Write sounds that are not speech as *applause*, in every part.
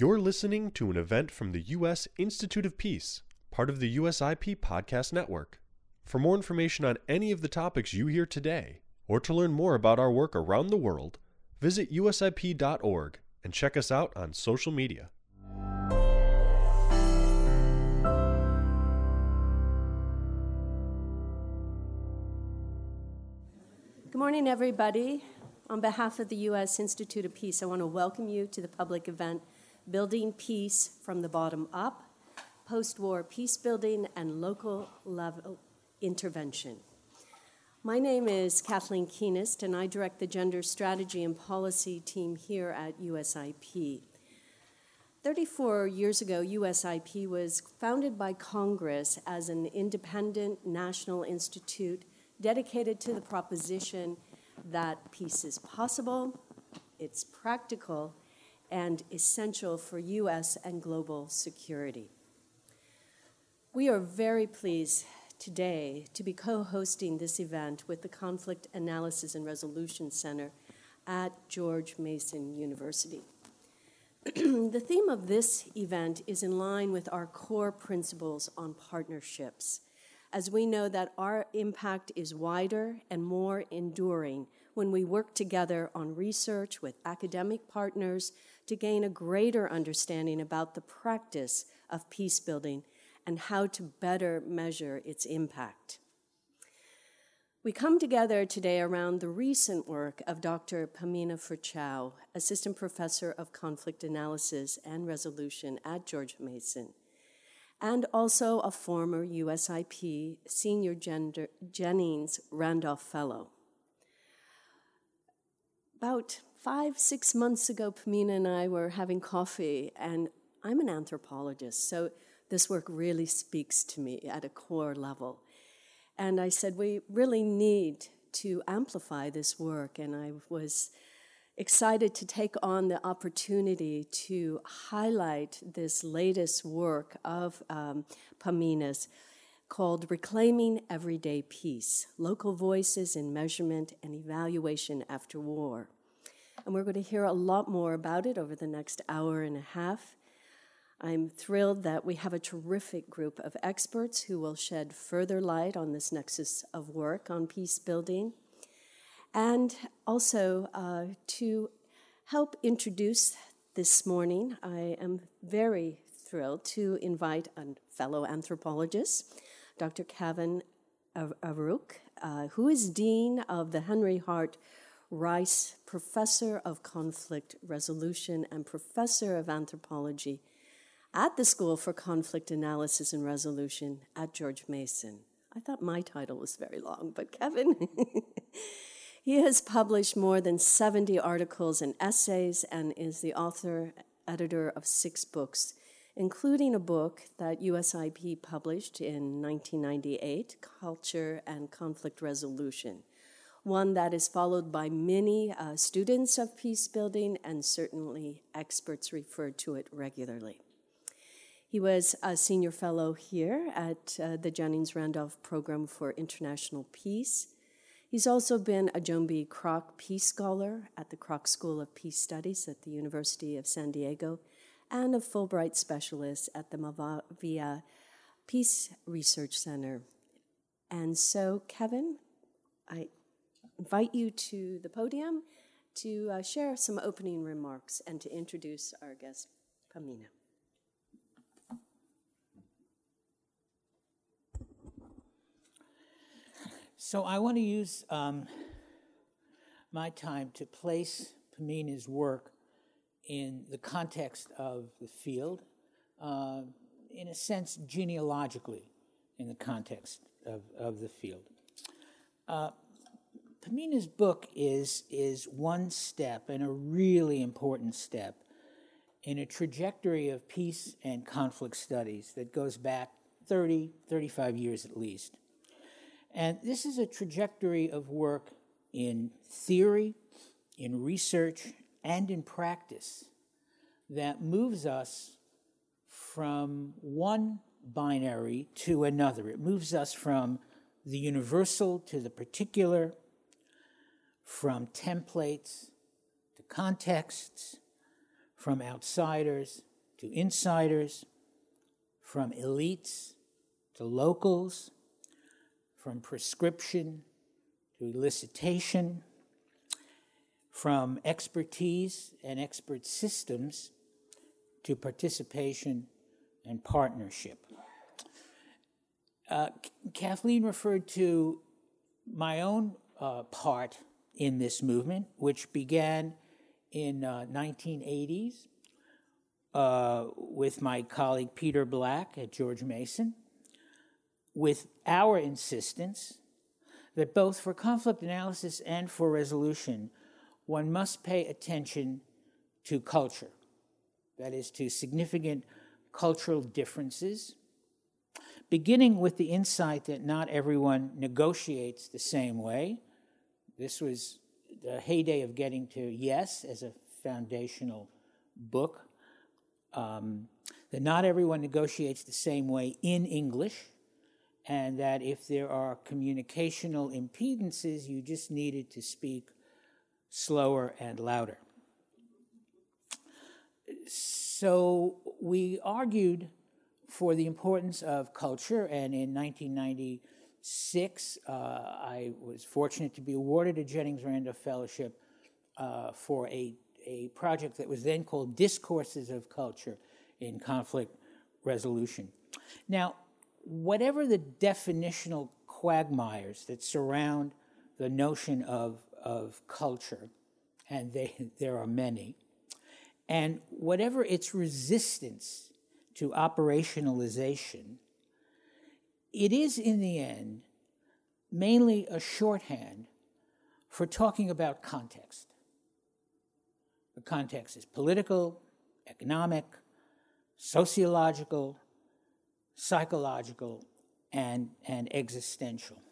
You're listening to an event from the U.S. Institute of Peace, part of the USIP Podcast Network. For more information on any of the topics you hear today, or to learn more about our work around the world, visit usip.org and check us out on social media. Good morning, everybody. On behalf of the U.S. Institute of Peace, I want to welcome you to the public event Building Peace from the Bottom Up Post War Peace Building and Local Level Intervention. My name is Kathleen Kuehnast, and I direct the Gender Strategy and Policy team here at USIP. 34 years ago, USIP was founded by Congress as an independent national institute dedicated to the proposition that peace is possible, it's practical, and essential for U.S. and global security. We are very pleased today to be co hosting this event with the Conflict Analysis and Resolution Center at George Mason University. *clears throat* the theme of this event is in line with our core principles on partnerships as we know that our impact is wider and more enduring when we work together on research with academic partners to gain a greater understanding about the practice of peace building and how to better measure its impact. We come together today around the recent work of Dr. Pamina Firchow, Assistant Professor of Conflict Analysis and Resolution at George Mason and also a former USIP Senior Gender, Jennings Randolph Fellow. About five, six months ago, Pamina and I were having coffee, and I'm an anthropologist, so this work really speaks to me at a core level. And I said, We really need to amplify this work, and I was excited to take on the opportunity to highlight this latest work of um, Pamina's called Reclaiming Everyday Peace Local Voices in Measurement and Evaluation After War. And we're going to hear a lot more about it over the next hour and a half. I'm thrilled that we have a terrific group of experts who will shed further light on this nexus of work on peace building and also uh, to help introduce this morning, I am very thrilled to invite a fellow anthropologist, Dr. Kevin Avruch, uh, who is Dean of the Henry Hart Rice Professor of Conflict Resolution and Professor of Anthropology at the School for Conflict Analysis and Resolution at George Mason. I thought my title was very long, but Kevin. *laughs* He has published more than 70 articles and essays and is the author, editor of six books, including a book that USIP published in 1998, Culture and Conflict Resolution, one that is followed by many uh, students of peace building and certainly experts refer to it regularly. He was a senior fellow here at uh, the Jennings Randolph Program for International Peace He's also been a Joan B. Kroc Peace Scholar at the Kroc School of Peace Studies at the University of San Diego and a Fulbright Specialist at the Malaviya Peace Research Center. And so, Kevin, I invite you to the podium to uh, share some opening remarks and to introduce our guest, Pamina. So I want to use um, my time to place Pamina's work in the context of the field, uh, in a sense, genealogically, in the context of, of the field. Uh, Pamina's book is, is one step, and a really important step, in a trajectory of peace and conflict studies that goes back 30, 35 years at least. And this is a trajectory of work in theory, in research, and in practice that moves us from one binary to another. It moves us from the universal to the particular, from templates to contexts, from outsiders to insiders, from elites to locals, from prescription to elicitation, from expertise and expert systems to participation and partnership. Uh, Kathleen referred to my own uh, part in this movement, which began in uh, 1980s uh, with my colleague Peter Black at George Mason, with our insistence that both for conflict analysis and for resolution, one must pay attention to culture, that is, to significant cultural differences, beginning with the insight that not everyone negotiates the same way. This was the heyday of getting to Yes as a foundational book. Um, that not everyone negotiates the same way in English, and that if there are communicational impedances, you just needed to speak slower and louder. So we argued for the importance of culture, and in 1996, uh, I was fortunate to be awarded a Jennings Randolph Fellowship uh, for a, a project that was then called Discourses of Culture in Conflict Resolution. Now, whatever the definitional quagmires that surround the notion of, of culture, and they, there are many, and whatever its resistance to operationalization, it is in the end mainly a shorthand for talking about context. The context is political, economic, sociological, psychological, and, and existential.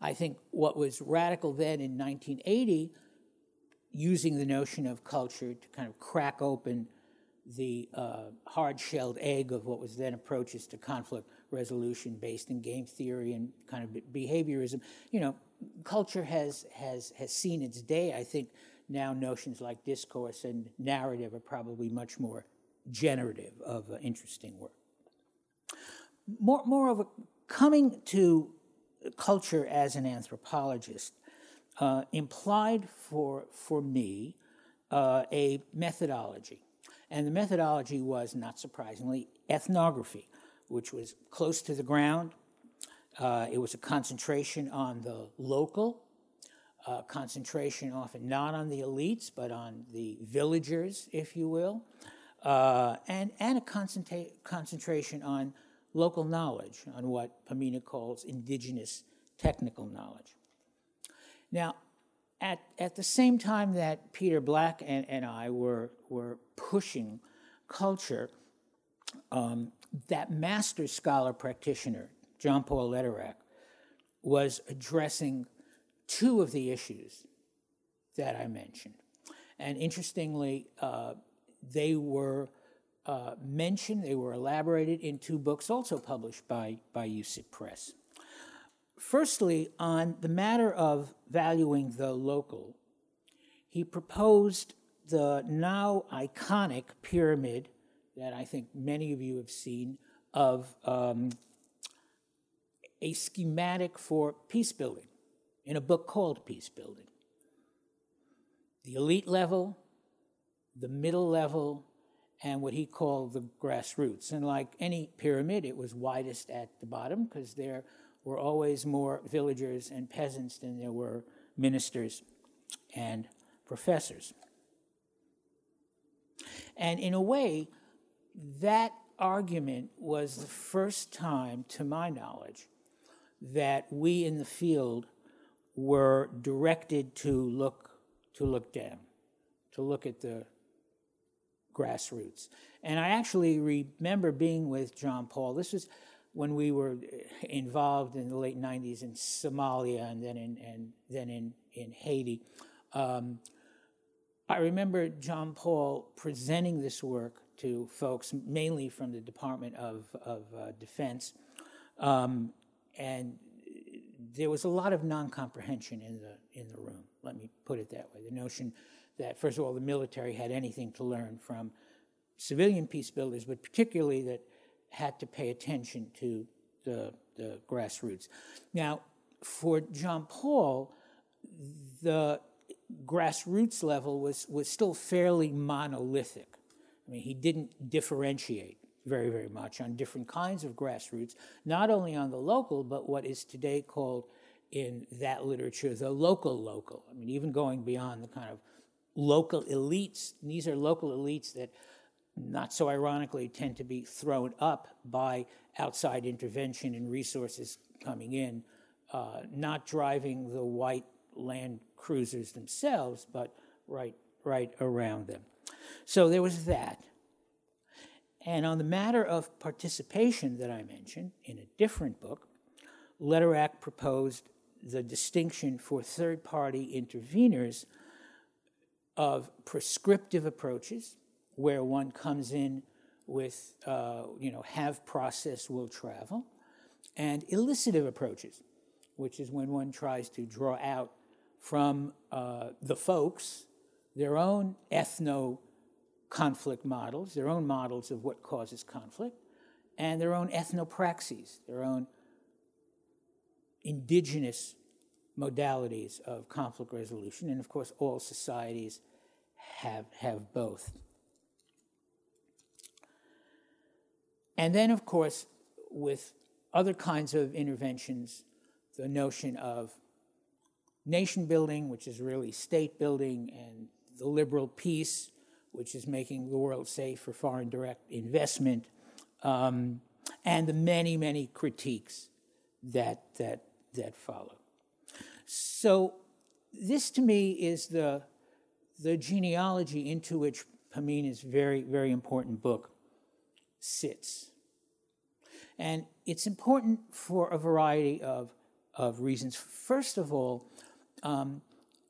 I think what was radical then in 1980 using the notion of culture to kind of crack open the uh, hard shelled egg of what was then approaches to conflict resolution based in game theory and kind of behaviorism. You know, culture has, has, has seen its day. I think now notions like discourse and narrative are probably much more generative of uh, interesting work. More, moreover, coming to culture as an anthropologist, uh, implied for, for me uh, a methodology. And the methodology was, not surprisingly, ethnography, which was close to the ground. Uh, it was a concentration on the local, uh, concentration often not on the elites, but on the villagers, if you will, uh, and, and a concentra- concentration on local knowledge, on what Pamina calls indigenous technical knowledge. Now, at, at the same time that Peter Black and, and I were, were pushing culture, um, that master scholar practitioner, John Paul Lederach, was addressing two of the issues that I mentioned. And interestingly, uh, they were uh, mentioned, they were elaborated in two books also published by, by USIP Press. Firstly, on the matter of valuing the local, he proposed the now iconic pyramid that I think many of you have seen of um, a schematic for peace building in a book called Peace Building. The elite level, the middle level, and what he called the grassroots. And like any pyramid, it was widest at the bottom because there were always more villagers and peasants than there were ministers and professors. And in a way, that argument was the first time, to my knowledge, that we in the field were directed to look to look down, to look at the grassroots. And I actually remember being with John Paul. This was when we were involved in the late 90s in Somalia and then in, and then in, in Haiti, um, I remember John Paul presenting this work to folks, mainly from the Department of, of uh, Defense. Um, and there was a lot of non-comprehension in the in the room. Let me put it that way. The notion that first of all the military had anything to learn from civilian peace builders, but particularly that had to pay attention to the the grassroots. Now, for John Paul, the grassroots level was was still fairly monolithic. I mean, he didn't differentiate very, very much on different kinds of grassroots, not only on the local, but what is today called in that literature the local local. I mean, even going beyond the kind of local elites, these are local elites that, not so ironically, tend to be thrown up by outside intervention and resources coming in, uh, not driving the white land cruisers themselves, but right, right around them. So there was that. And on the matter of participation that I mentioned in a different book, Lederach proposed the distinction for third party interveners of prescriptive approaches, where one comes in with, uh, you know, have process, will travel, and elicitive approaches, which is when one tries to draw out from uh, the folks their own ethno conflict models, their own models of what causes conflict, and their own ethnopraxis, their own indigenous modalities of conflict resolution. And of course, all societies have, have both. And then, of course, with other kinds of interventions, the notion of nation building, which is really state building, and the liberal peace, which is making the world safe for foreign direct investment, um, and the many, many critiques that, that, that follow. So, this to me is the, the genealogy into which Pamina's very, very important book sits. And it's important for a variety of, of reasons. First of all, um,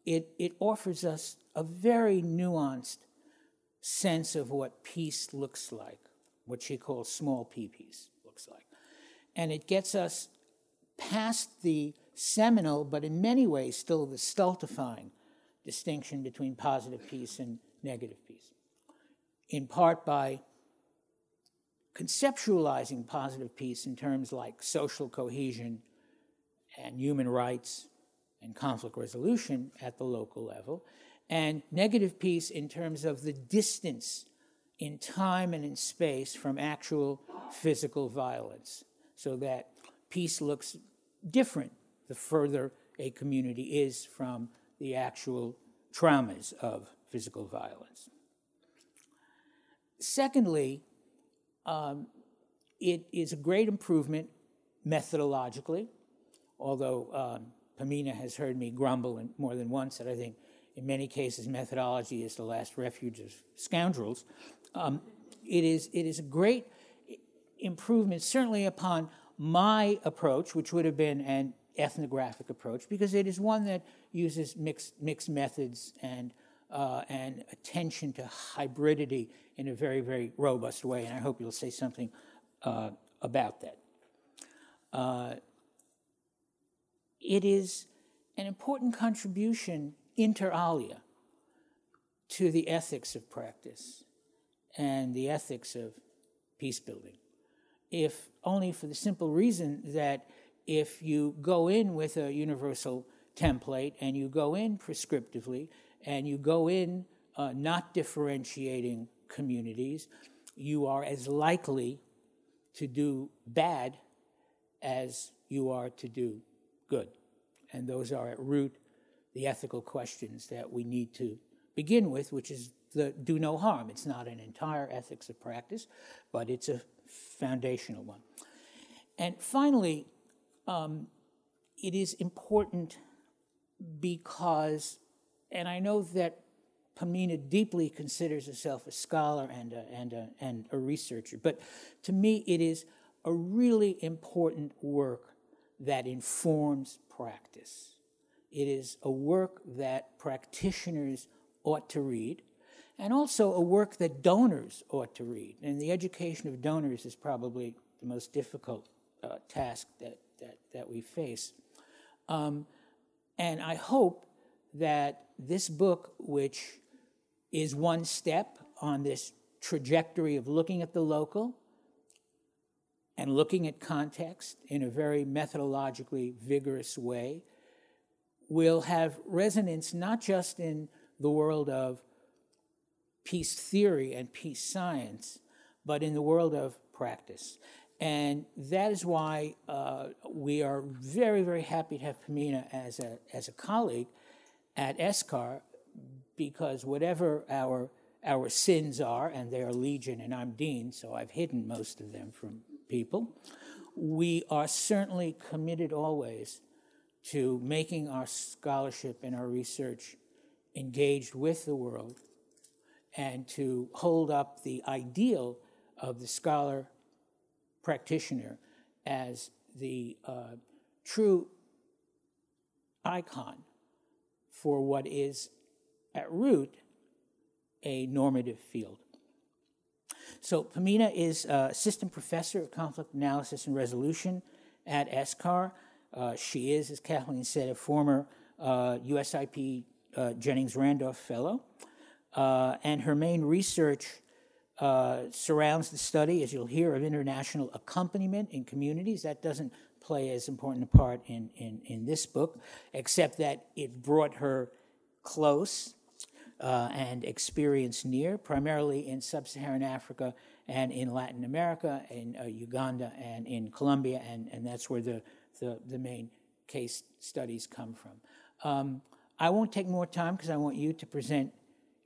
it, it offers us a very nuanced sense of what peace looks like, what she calls small p peace looks like. And it gets us past the seminal, but in many ways still the stultifying distinction between positive peace and negative peace, in part by conceptualizing positive peace in terms like social cohesion and human rights and conflict resolution at the local level, and negative peace in terms of the distance in time and in space from actual physical violence, so that peace looks different the further a community is from the actual traumas of physical violence. Secondly, um, it is a great improvement methodologically, although um, Pamina has heard me grumble more than once that I think in many cases, methodology is the last refuge of scoundrels. Um, it, is, it is a great improvement, certainly upon my approach, which would have been an ethnographic approach, because it is one that uses mixed, mixed methods and, uh, and attention to hybridity in a very, very robust way. And I hope you'll say something uh, about that. Uh, it is an important contribution inter alia to the ethics of practice and the ethics of peace building. If only for the simple reason that if you go in with a universal template and you go in prescriptively and you go in uh, not differentiating communities, you are as likely to do bad as you are to do good. And those are at root the ethical questions that we need to begin with, which is the do no harm. It's not an entire ethics of practice, but it's a foundational one. And finally, um, it is important because, and I know that Pamina deeply considers herself a scholar and a, and, a, and a researcher, but to me, it is a really important work that informs practice. It is a work that practitioners ought to read, and also a work that donors ought to read. And the education of donors is probably the most difficult uh, task that, that, that we face. Um, and I hope that this book, which is one step on this trajectory of looking at the local and looking at context in a very methodologically vigorous way, will have resonance not just in the world of peace theory and peace science, but in the world of practice. And that is why uh, we are very, very happy to have Pamina as a, as a colleague at S-CAR, because whatever our, our sins are, and they are legion, and I'm dean, so I've hidden most of them from people, we are certainly committed always to making our scholarship and our research engaged with the world and to hold up the ideal of the scholar practitioner as the uh, true icon for what is at root a normative field. So Pamina is uh, assistant professor of conflict analysis and resolution at S-CAR. Uh, she is, as Kathleen said, a former uh, USIP uh, Jennings Randolph Fellow. Uh, and her main research surrounds the study, as you'll hear, of international accompaniment in communities. That doesn't play as important a part in, in, in this book, except that it brought her close uh, and experience near, primarily in sub Saharan Africa and in Latin America, in uh, Uganda and in Colombia, and, and that's where the, the, the main case studies come from. Um, I won't take more time because I want you to present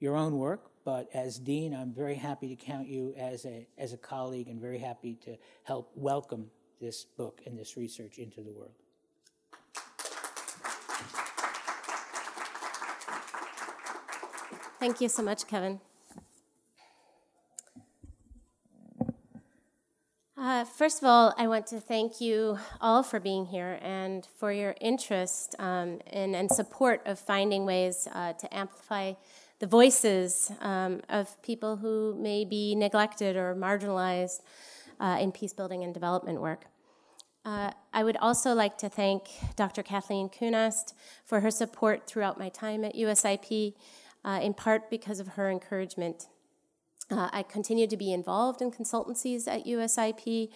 your own work, but as dean, I'm very happy to count you as a, as a colleague and very happy to help welcome this book and this research into the world. Thank you so much, Kevin. Uh, first of all, I want to thank you all for being here and for your interest um, in, and support of finding ways uh, to amplify the voices um, of people who may be neglected or marginalized uh, in peace building and development work. Uh, I would also like to thank Dr. Kathleen Kuehnast for her support throughout my time at USIP uh, in part because of her encouragement. Uh, I continue to be involved in consultancies at USIP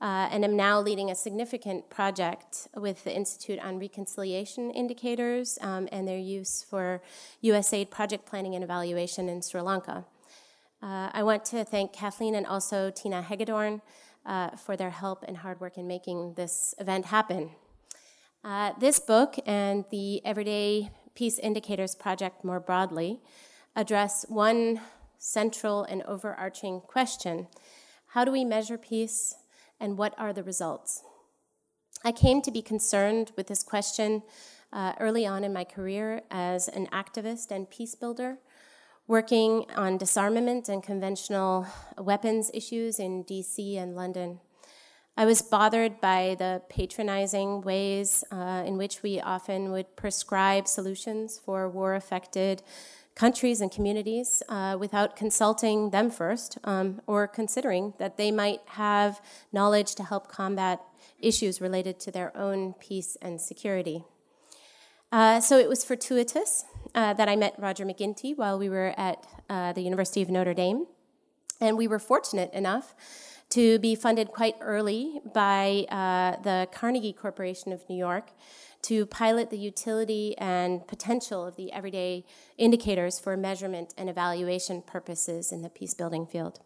uh, and am now leading a significant project with the Institute on Reconciliation Indicators um, and their use for USAID project planning and evaluation in Sri Lanka. Uh, I want to thank Kathleen and also Tina Hegedorn uh, for their help and hard work in making this event happen. Uh, this book and the Everyday Peace Indicators Project more broadly address one central and overarching question How do we measure peace, and what are the results? I came to be concerned with this question uh, early on in my career as an activist and peace builder, working on disarmament and conventional weapons issues in DC and London. I was bothered by the patronizing ways uh, in which we often would prescribe solutions for war affected countries and communities uh, without consulting them first um, or considering that they might have knowledge to help combat issues related to their own peace and security. Uh, so it was fortuitous uh, that I met Roger Mac Ginty while we were at uh, the University of Notre Dame. And we were fortunate enough to be funded quite early by uh, the Carnegie Corporation of New York to pilot the utility and potential of the everyday indicators for measurement and evaluation purposes in the peace building field.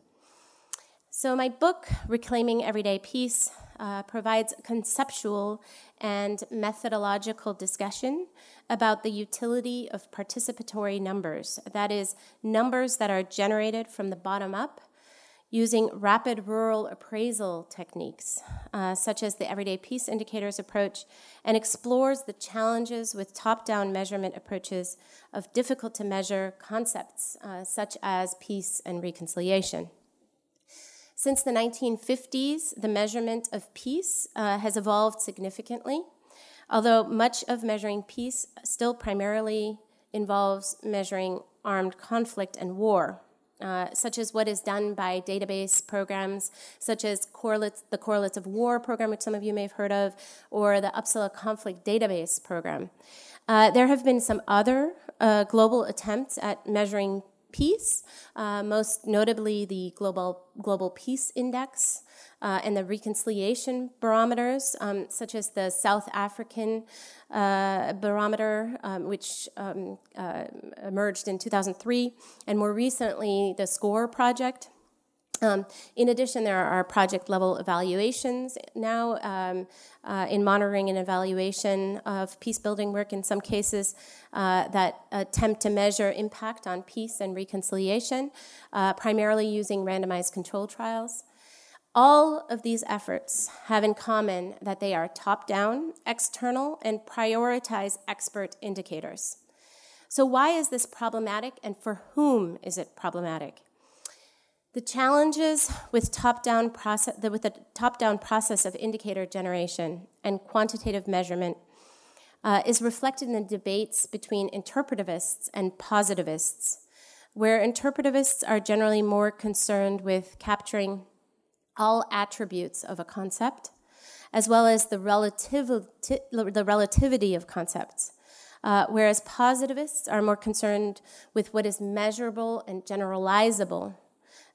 So, my book, Reclaiming Everyday Peace, uh, provides conceptual and methodological discussion about the utility of participatory numbers. That is, numbers that are generated from the bottom up using rapid rural appraisal techniques, uh, such as the Everyday Peace Indicators approach, and explores the challenges with top down measurement approaches of difficult to measure concepts, uh, such as peace and reconciliation. Since the 1950s, the measurement of peace uh, has evolved significantly, although much of measuring peace still primarily involves measuring armed conflict and war uh, such as what is done by database programs, such as correlates, the Correlates of War program, which some of you may have heard of, or the Uppsala Conflict Database program. Uh, there have been some other uh, global attempts at measuring peace, uh, most notably the Global, Global Peace Index, uh, and the reconciliation barometers, um, such as the South African uh, barometer, um, which um, uh, emerged in 2003, and more recently the SCORE project. Um, in addition, there are project level evaluations now um, uh, in monitoring and evaluation of peace building work in some cases uh, that attempt to measure impact on peace and reconciliation, uh, primarily using randomized control trials. All of these efforts have in common that they are top down, external, and prioritize expert indicators. So, why is this problematic and for whom is it problematic? The challenges with top-down process, with the top-down process of indicator generation and quantitative measurement uh, is reflected in the debates between interpretivists and positivists, where interpretivists are generally more concerned with capturing all attributes of a concept, as well as the, relativity, the relativity of concepts. Uh, whereas positivists are more concerned with what is measurable and generalizable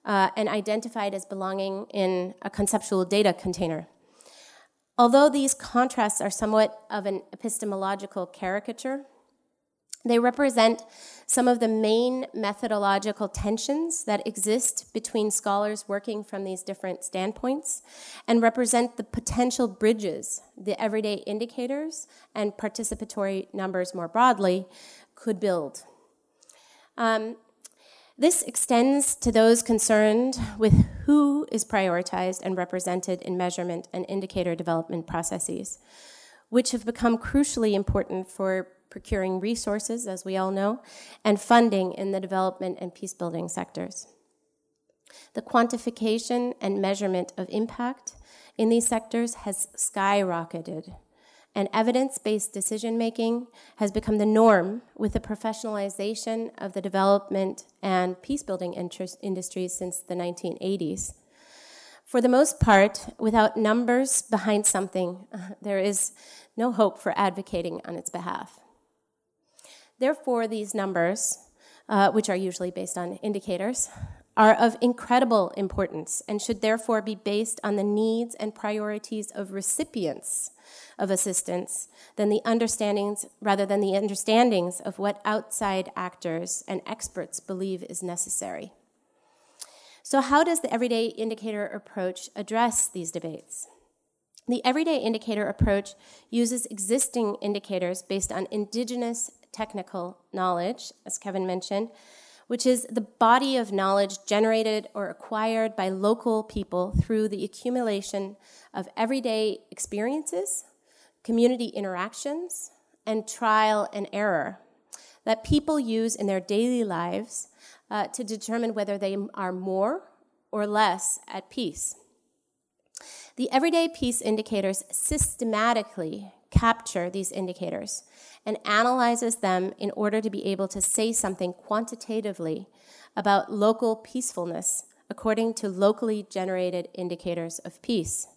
uh, and identified as belonging in a conceptual data container. Although these contrasts are somewhat of an epistemological caricature, they represent some of the main methodological tensions that exist between scholars working from these different standpoints and represent the potential bridges the everyday indicators and participatory numbers more broadly could build. Um, this extends to those concerned with who is prioritized and represented in measurement and indicator development processes, which have become crucially important for procuring resources, as we all know, and funding in the development and peacebuilding sectors. The quantification and measurement of impact in these sectors has skyrocketed, and evidence based decision making has become the norm with the professionalization of the development and peacebuilding industries since the 1980s. For the most part, without numbers behind something, *laughs* there is no hope for advocating on its behalf. Therefore, these numbers, uh, which are usually based on indicators, are of incredible importance and should therefore be based on the needs and priorities of recipients of assistance than the understandings rather than the understandings of what outside actors and experts believe is necessary. So how does the everyday indicator approach address these debates? The everyday indicator approach uses existing indicators based on indigenous technical knowledge, as Kevin mentioned, which is the body of knowledge generated or acquired by local people through the accumulation of everyday experiences, community interactions, and trial and error that people use in their daily lives uh, to determine whether they are more or less at peace. The everyday peace indicators systematically capture these indicators and analyzes them in order to be able to say something quantitatively about local peacefulness according to locally generated indicators of peace.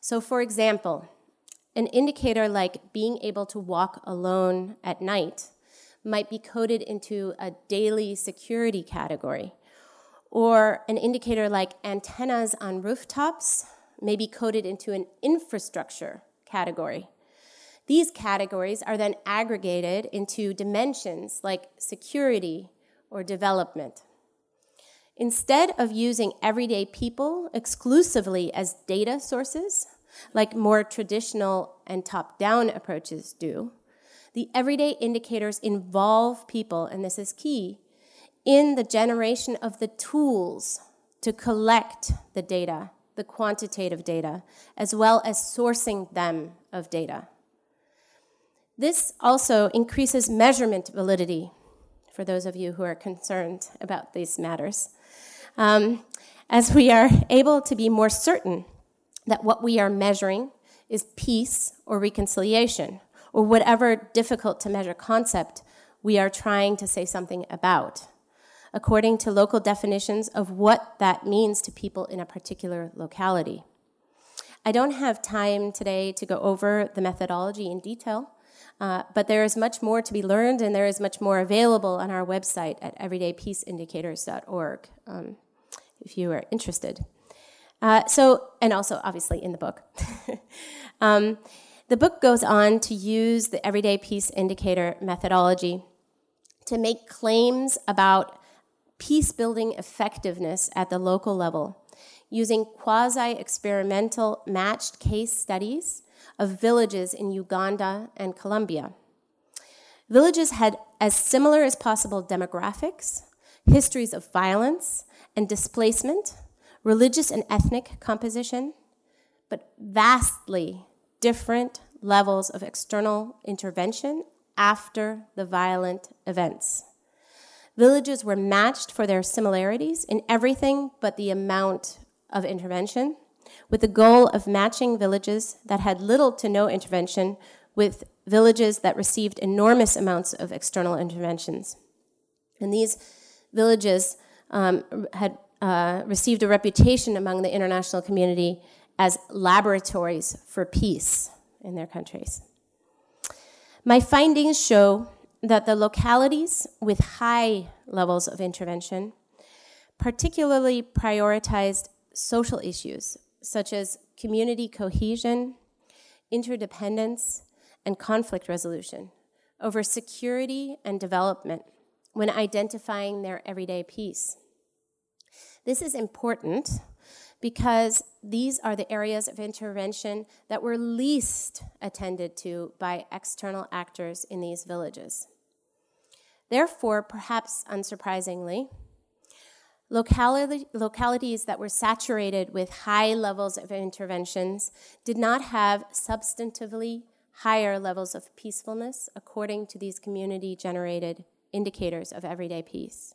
So, for example, an indicator like being able to walk alone at night might be coded into a daily security category. Or an indicator like antennas on rooftops may be coded into an infrastructure category. These categories are then aggregated into dimensions like security or development. Instead of using everyday people exclusively as data sources, like more traditional and top down approaches do, the everyday indicators involve people, and this is key, in the generation of the tools to collect the data, the quantitative data, as well as sourcing them of data. This also increases measurement validity for those of you who are concerned about these matters, um, as we are able to be more certain that what we are measuring is peace or reconciliation, or whatever difficult to measure concept we are trying to say something about. according to local definitions of what that means to people in a particular locality. I don't have time today to go over the methodology in detail, uh, but there is much more to be learned and there is much more available on our website at everydaypeaceindicators.org um, if you are interested. Uh, so, and also obviously in the book. *laughs* um, the book goes on to use the everyday peace indicator methodology to make claims about peace building effectiveness at the local level using quasi experimental matched case studies of villages in Uganda and Colombia. Villages had as similar as possible demographics, histories of violence and displacement, religious and ethnic composition, but vastly different levels of external intervention after the violent events. Villages were matched for their similarities in everything but the amount of intervention, with the goal of matching villages that had little to no intervention with villages that received enormous amounts of external interventions. And these villages um, had uh, received a reputation among the international community as laboratories for peace in their countries. My findings show that the localities with high levels of intervention particularly prioritized social issues such as community cohesion, interdependence, and conflict resolution over security and development when identifying their everyday peace. This is important because these are the areas of intervention that were least attended to by external actors in these villages. Therefore, perhaps unsurprisingly, locality, localities that were saturated with high levels of interventions did not have substantively higher levels of peacefulness according to these community generated indicators of everyday peace.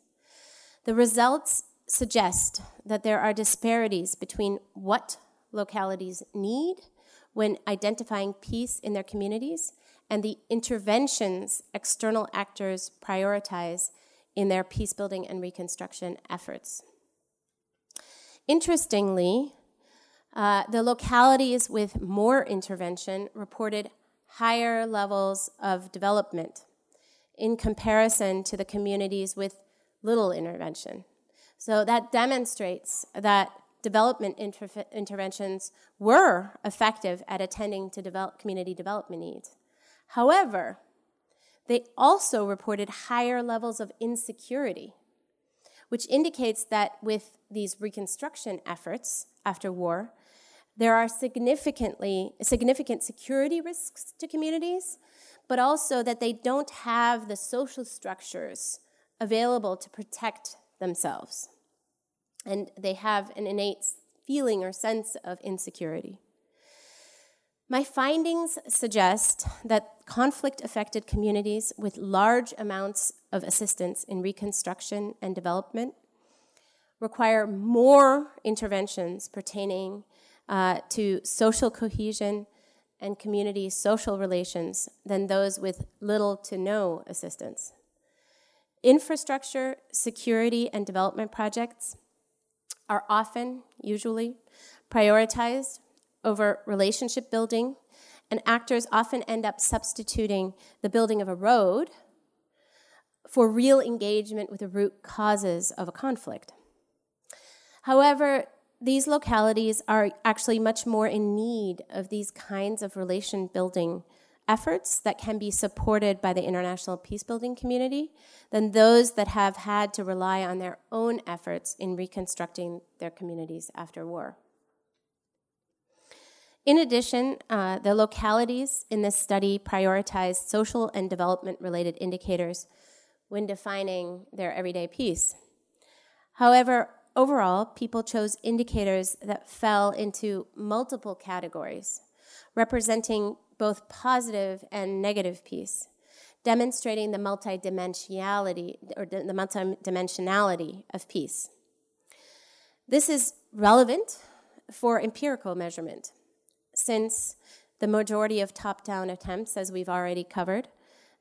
The results suggest that there are disparities between what localities need when identifying peace in their communities and the interventions external actors prioritize in their peace building and reconstruction efforts. Interestingly, uh, the localities with more intervention reported higher levels of development in comparison to the communities with little intervention. So that demonstrates that development inter- interventions were effective at attending to develop community development needs. However, they also reported higher levels of insecurity, which indicates that with these reconstruction efforts after war, there are significantly significant security risks to communities, but also that they don't have the social structures available to protect themselves. And they have an innate feeling or sense of insecurity. My findings suggest that conflict affected communities with large amounts of assistance in reconstruction and development require more interventions pertaining uh, to social cohesion and community social relations than those with little to no assistance. Infrastructure, security, and development projects are often, usually, prioritized over relationship building, and actors often end up substituting the building of a road for real engagement with the root causes of a conflict. However, these localities are actually much more in need of these kinds of relation building efforts that can be supported by the international peacebuilding community than those that have had to rely on their own efforts in reconstructing their communities after war. In addition, uh, the localities in this study prioritized social and development related indicators when defining their everyday peace. However, overall, people chose indicators that fell into multiple categories, representing both positive and negative peace, demonstrating the multidimensionality or the multidimensionality of peace. This is relevant for empirical measurement, since the majority of top-down attempts, as we've already covered,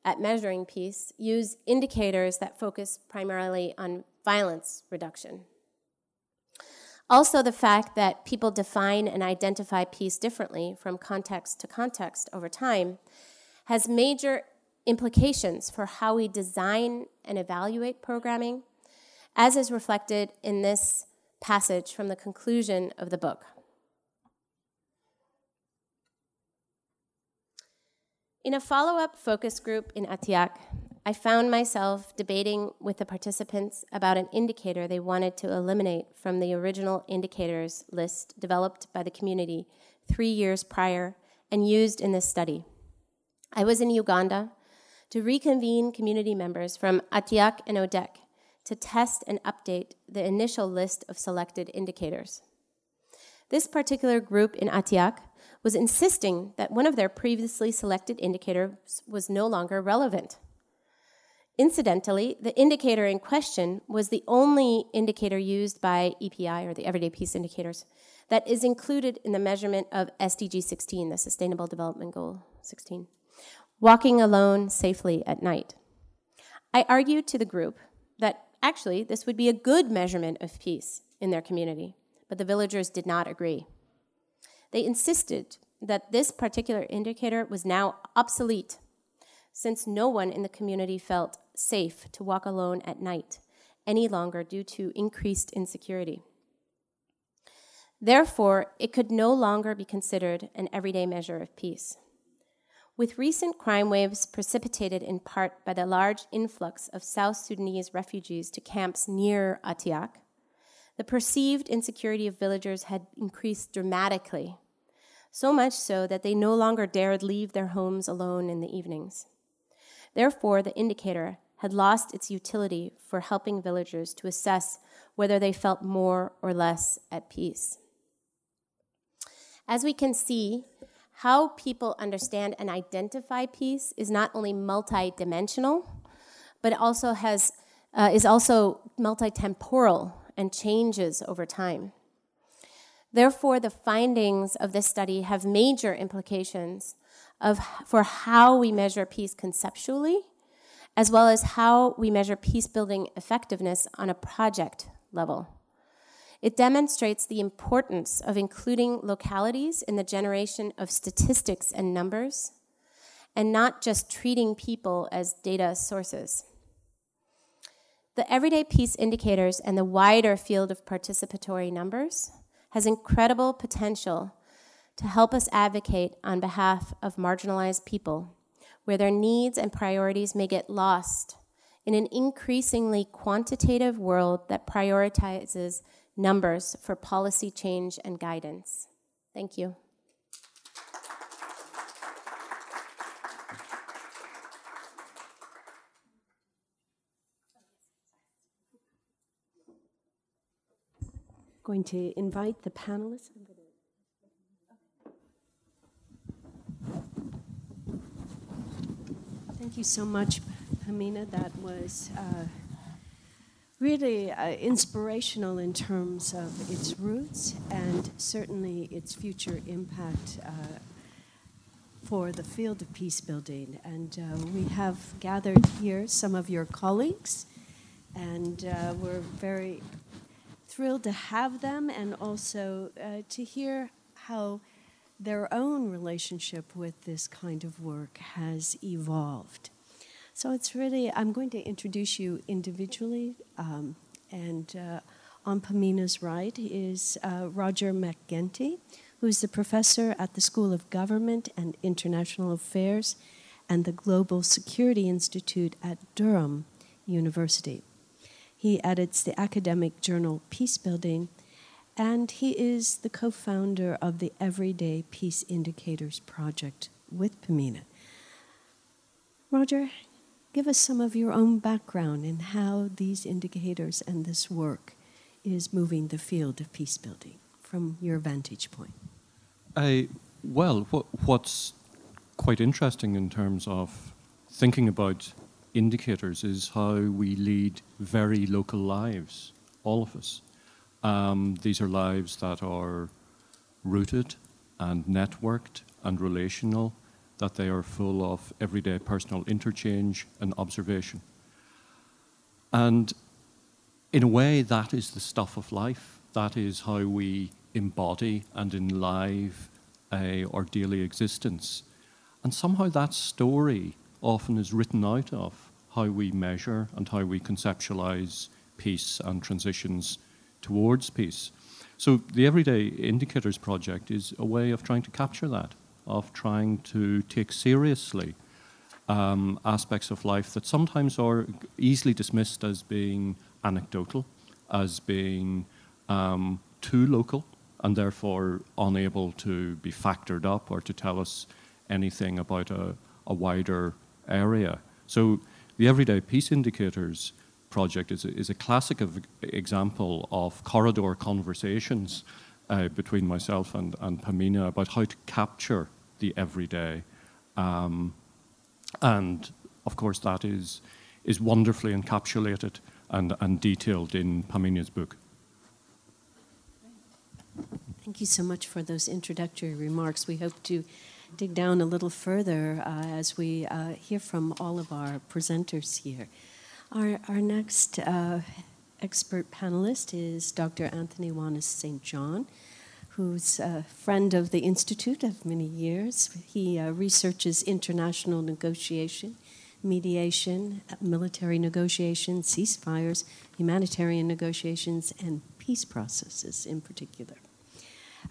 at measuring peace use indicators that focus primarily on violence reduction. Also, the fact that people define and identify peace differently from context to context over time has major implications for how we design and evaluate programming, as is reflected in this passage from the conclusion of the book. In a follow up focus group in Atiak, I found myself debating with the participants about an indicator they wanted to eliminate from the original indicators list developed by the community three years prior and used in this study. I was in Uganda to reconvene community members from Atiak and Odek to test and update the initial list of selected indicators. This particular group in Atiak was insisting that one of their previously selected indicators was no longer relevant. Incidentally, the indicator in question was the only indicator used by EPI, or the Everyday Peace Indicators, that is included in the measurement of SDG 16, the Sustainable Development Goal 16, walking alone safely at night. I argued to the group that actually this would be a good measurement of peace in their community, but the villagers did not agree. They insisted that this particular indicator was now obsolete since no one in the community felt safe to walk alone at night any longer due to increased insecurity. Therefore, it could no longer be considered an everyday measure of peace. With recent crime waves precipitated in part by the large influx of South Sudanese refugees to camps near Atiak, the perceived insecurity of villagers had increased dramatically so much so that they no longer dared leave their homes alone in the evenings. Therefore, the indicator had lost its utility for helping villagers to assess whether they felt more or less at peace. As we can see, how people understand and identify peace is not only multidimensional, but also has, uh, is also multitemporal and changes over time. Therefore, the findings of this study have major implications of, for how we measure peace conceptually, as well as how we measure peace building effectiveness on a project level. It demonstrates the importance of including localities in the generation of statistics and numbers, and not just treating people as data sources. The everyday peace indicators and the wider field of participatory numbers has incredible potential to help us advocate on behalf of marginalized people, where their needs and priorities may get lost in an increasingly quantitative world that prioritizes numbers for policy change and guidance. Thank you. Going to invite the panelists. Thank you so much, Pamina. That was uh, really uh, inspirational in terms of its roots and certainly its future impact uh, for the field of peace building. And uh, we have gathered here some of your colleagues, and uh, we're very thrilled to have them and also uh, to hear how their own relationship with this kind of work has evolved. So it's really, I'm going to introduce you individually. Um, and uh, on Pamina's right is uh, Roger Mac Ginty, who's the professor at the School of Government and International Affairs and the Global Security Institute at Durham University. He edits the academic journal Peace Building, and he is the co founder of the Everyday Peace Indicators Project with Pamina. Roger, give us some of your own background in how these indicators and this work is moving the field of peace building from your vantage point. I, well, what, what's quite interesting in terms of thinking about indicators is how we lead very local lives, all of us. Um, these are lives that are rooted and networked and relational that they are full of everyday personal interchange and observation. And in a way, that is the stuff of life. That is how we embody and enlive a, our daily existence. And somehow that story often is written out of how we measure and how we conceptualize peace and transitions towards peace. So the Everyday Indicators Project is a way of trying to capture that, of trying to take seriously um, aspects of life that sometimes are easily dismissed as being anecdotal, as being um, too local, and therefore unable to be factored up or to tell us anything about a, a wider area. So the Everyday Peace Indicators project is a, is a classic of, example of corridor conversations uh, between myself and, and Pamina about how to capture the everyday. Um, and of course, that is, is wonderfully encapsulated and, and detailed in Pamina's book. Thank you so much for those introductory remarks. We hope to dig down a little further uh, as we uh, hear from all of our presenters here. Our, our next uh, expert panelist is Dr. Anthony Wanis St. John, who's a friend of the Institute of many years. He uh, researches international negotiation, mediation, military negotiations, ceasefires, humanitarian negotiations, and peace processes in particular.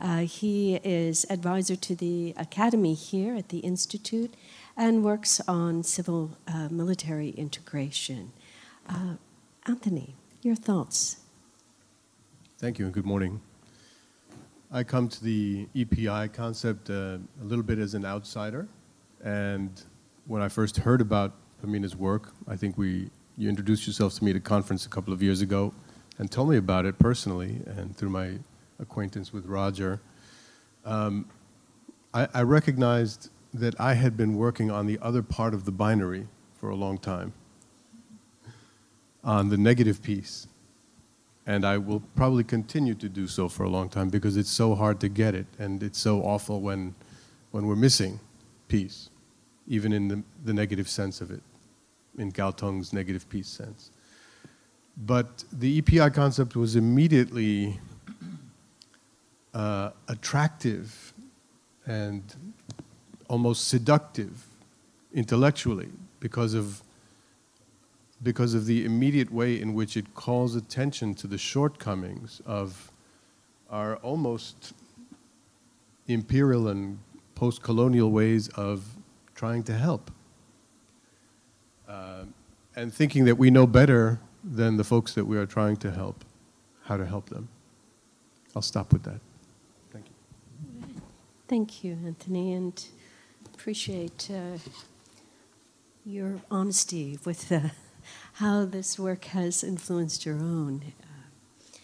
Uh, he is advisor to the academy here at the Institute and works on civil uh, military integration. Uh, Anthony, your thoughts? Thank you and good morning. I come to the EPI concept uh, a little bit as an outsider, and when I first heard about Pamina's work, I think we you introduced yourself to me at a conference a couple of years ago, and told me about it personally and through my acquaintance with Roger. Um, I, I recognized that I had been working on the other part of the binary for a long time on the negative piece. And I will probably continue to do so for a long time because it's so hard to get it and it's so awful when, when we're missing peace, even in the, the negative sense of it, in Galtung's negative peace sense. But the EPI concept was immediately uh, attractive and almost seductive intellectually because of because of the immediate way in which it calls attention to the shortcomings of our almost imperial and post colonial ways of trying to help. Uh, and thinking that we know better than the folks that we are trying to help, how to help them. I'll stop with that. Thank you. Anthony, and appreciate uh, your honesty with uh, how this work has influenced your own. Uh,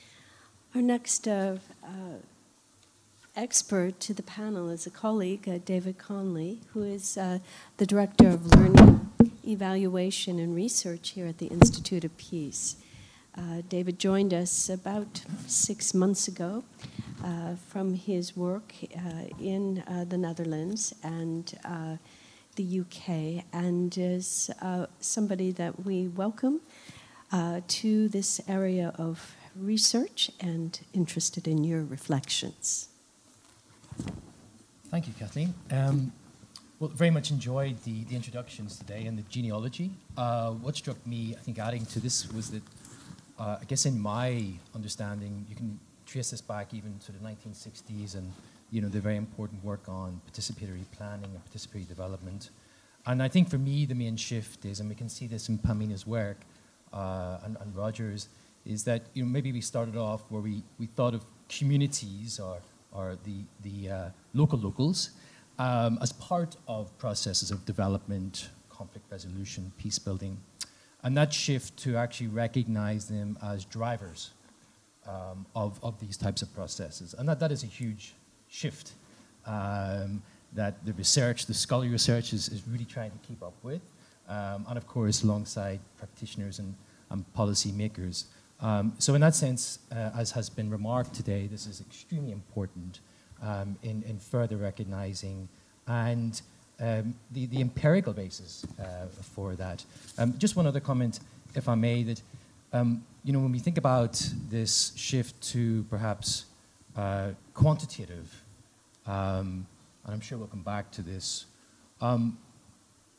our next uh, uh, expert to the panel is a colleague, uh, David Connolly, who is the Director of Learning, Evaluation, and Research here at the Institute of Peace. David joined us about six months ago from his work in the Netherlands and the UK and is uh, somebody that we welcome uh, to this area of research and interested in your reflections. Thank you, Kathleen. Um, well, very much enjoyed the, the introductions today and the genealogy. Uh, what struck me, I think, adding to this was that, uh, I guess, in my understanding, you can trace this back even to the 1960s and you know, the very important work on participatory planning and participatory development. And I think for me, the main shift is, and we can see this in Pamina's work uh, and, and Roger's, is that you know, maybe we started off where we, we thought of communities or, or the, the uh, local locals um, as part of processes of development, conflict resolution, peace building. And that shift to actually recognize them as drivers um, of, of these types of processes. And that, that is a huge shift um, that the research, the scholarly research, is, is really trying to keep up with. Um, and of course, alongside practitioners and, and policy makers. Um, so, in that sense, uh, as has been remarked today, this is extremely important um, in, in further recognizing and um, the, the empirical basis uh, for that. Just one other comment, if I may, that um, you know when we think about this shift to perhaps uh, quantitative, um, and I'm sure we'll come back to this. Um,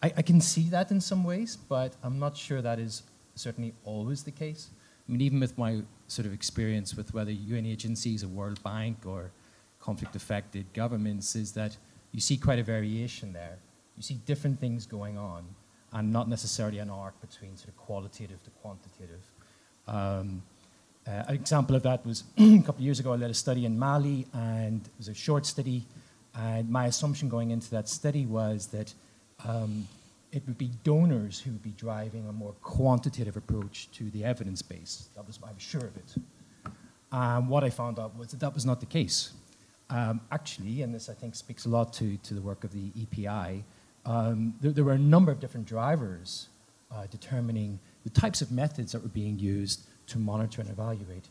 I, I, can see that in some ways, but I'm not sure that is certainly always the case. I mean, even with my sort of experience with whether UN agencies or World Bank or conflict affected governments, is that you see quite a variation there. You see different things going on, and not necessarily an arc between sort of qualitative to quantitative. Um, uh, an example of that was *clears throat* a couple of years ago, I led a study in Mali, and it was a short study. And my assumption going into that study was that um, it would be donors who would be driving a more quantitative approach to the evidence base. That was, I was sure of it. Um, what I found out was that that was not the case. Um, actually, and this I think speaks a lot to, to the work of the EPI, um, there, there, were a number of different drivers uh, determining the types of methods that were being used to monitor and evaluate.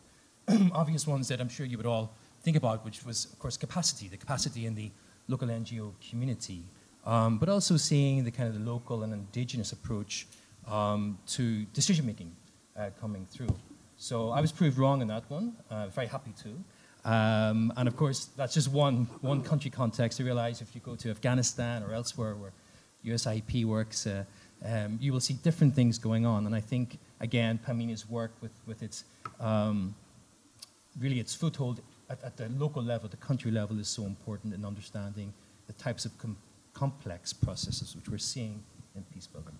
*clears throat* Obvious ones that I'm sure you would all think about, which was, of course, capacity, the capacity in the local NGO community, um, but also seeing the kind of the local and indigenous approach um, to decision making uh, coming through. So I was proved wrong in that one, uh, very happy to. Um, and of course, that's just one, one country context. I realize if you go to Afghanistan or elsewhere where USIP works, uh, um, you will see different things going on. And I think, again, Pamina's work with, with its, um, really its foothold at, at, the local level, the country level is so important in understanding the types of com complex processes which we're seeing in peace building.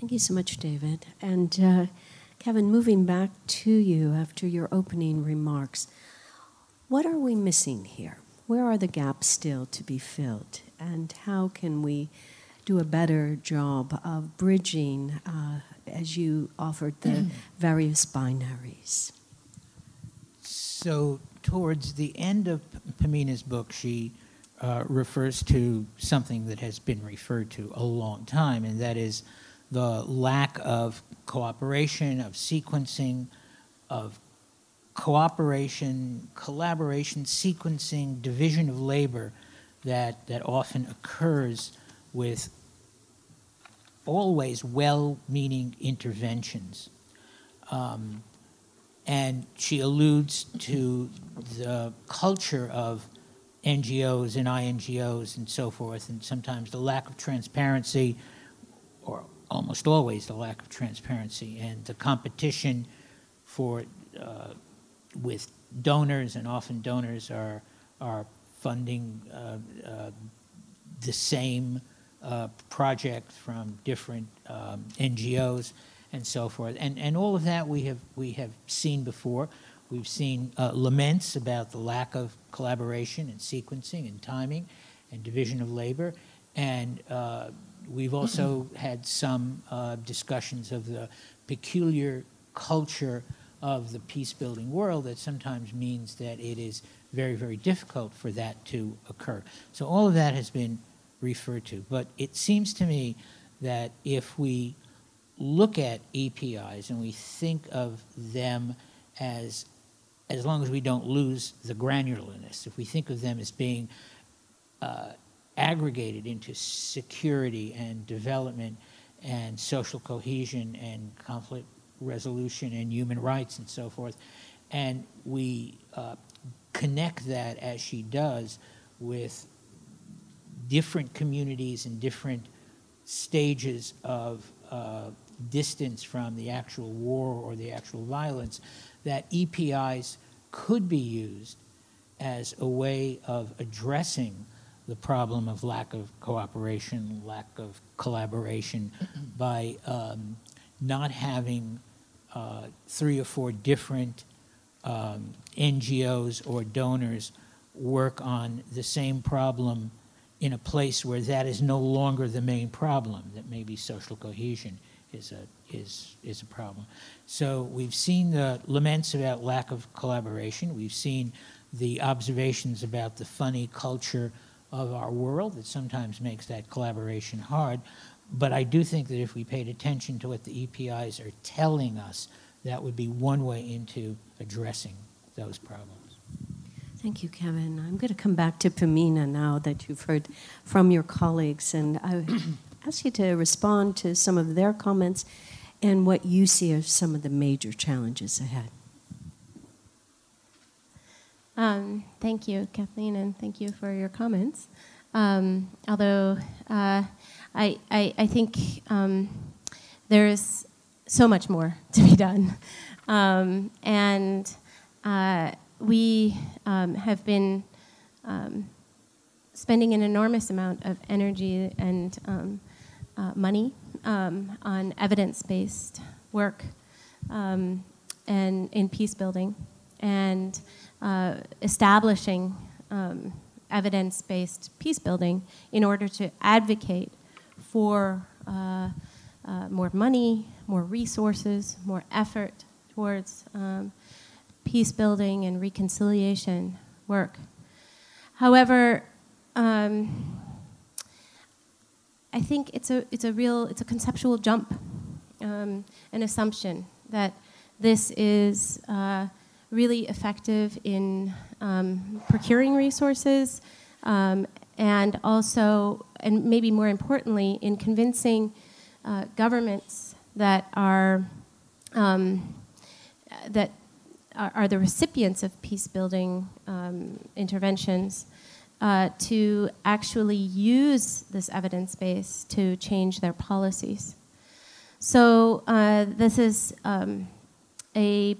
Thank you so much, David. And uh, Kevin, moving back to you after your opening remarks, what are we missing here? Where are the gaps still to be filled? And how can we do a better job of bridging, uh, as you offered, the *clears throat* various binaries? So, towards the end of Pamina's book, she uh, refers to something that has been referred to a long time, and that is the lack of cooperation, of sequencing, of cooperation, collaboration, sequencing, division of labor that, that often occurs with always well meaning interventions. Um, and she alludes to the culture of NGOs and INGOs and so forth, and sometimes the lack of transparency, or almost always the lack of transparency, and the competition for uh, with donors, and often donors are are funding uh, uh, the same uh, project from different um, NGOs and so forth. And, and all of that we have, we have seen before. We've seen uh, laments about the lack of collaboration and sequencing and timing and division of labor. And uh, we've also *clears throat* had some uh, discussions of the peculiar culture of the peace building world that sometimes means that it is very, very difficult for that to occur. So all of that has been referred to. But it seems to me that if we look at EPIs and we think of them as as long as we don't lose the granularness, if we think of them as being uh, aggregated into security and development and social cohesion and conflict resolution and human rights and so forth, and we uh, connect that as she does with different communities and different stages of uh, distance from the actual war or the actual violence, that EPIs could be used as a way of addressing the problem of lack of cooperation, lack of collaboration, *clears throat* by um, not having uh, three or four different um, NGOs or donors work on the same problem in a place where that is no longer the main problem, that maybe social cohesion is a, is, is a problem. So we've seen the laments about lack of collaboration. We've seen the observations about the funny culture of our world that sometimes makes that collaboration hard. But I do think that if we paid attention to what the EPIs are telling us, that would be one way into addressing those problems. Thank you, Kevin. I'm going to come back to Pamina now that you've heard from your colleagues, and I *clears throat* ask you to respond to some of their comments and what you see as some of the major challenges ahead. Um, thank you, Kathleen, and thank you for your comments. Um, although uh, I, I, I, think um, there's so much more *laughs* to be done. Um, and uh, we um, have been um, spending an enormous amount of energy and um, uh, money um, on evidence-based work um, and in peace building and uh, establishing um, evidence-based peace building in order to advocate for uh, uh, more money, more resources, more effort towards um, peace building and reconciliation work. However, um, I think it's a it's a real it's a conceptual jump, um, an assumption that this is uh, really effective in um, procuring resources, um, and also, and maybe more importantly, in convincing uh, governments that are um, that are, are, the recipients of peace building um, interventions uh, to actually use this evidence base to change their policies. So, uh, this is um, a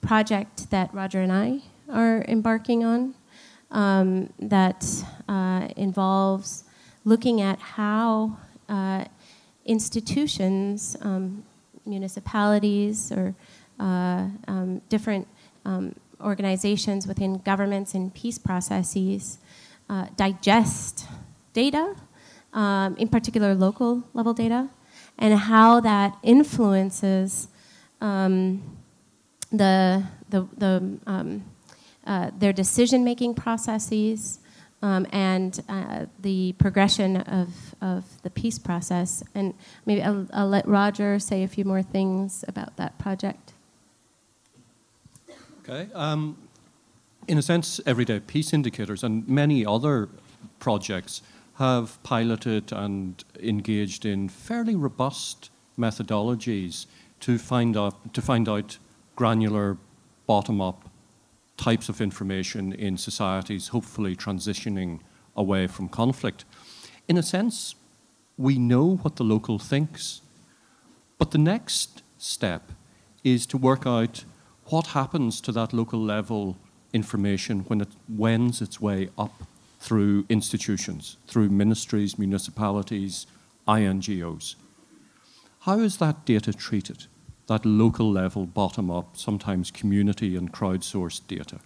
project that Roger and I are embarking on um, that uh, involves looking at how uh, institutions, um, municipalities, or uh, um, different um, organizations within governments and peace processes uh, digest data, um, in particular local level data, and how that influences um, the, the, the, um, uh, their decision making processes um, and uh, the progression of, of the peace process. And maybe I'll, I'll let Roger say a few more things about that project. Okay. Um, in a sense, everyday peace indicators and many other projects have piloted and engaged in fairly robust methodologies to find out to find out granular bottom-up types of information in societies hopefully transitioning away from conflict in a sense we know what the local thinks but the next step is to work out what happens to that local level information when it wends its way up through institutions, through ministries, municipalities, INGOs. How is that data treated? That local level, bottom up, sometimes community and crowdsourced data?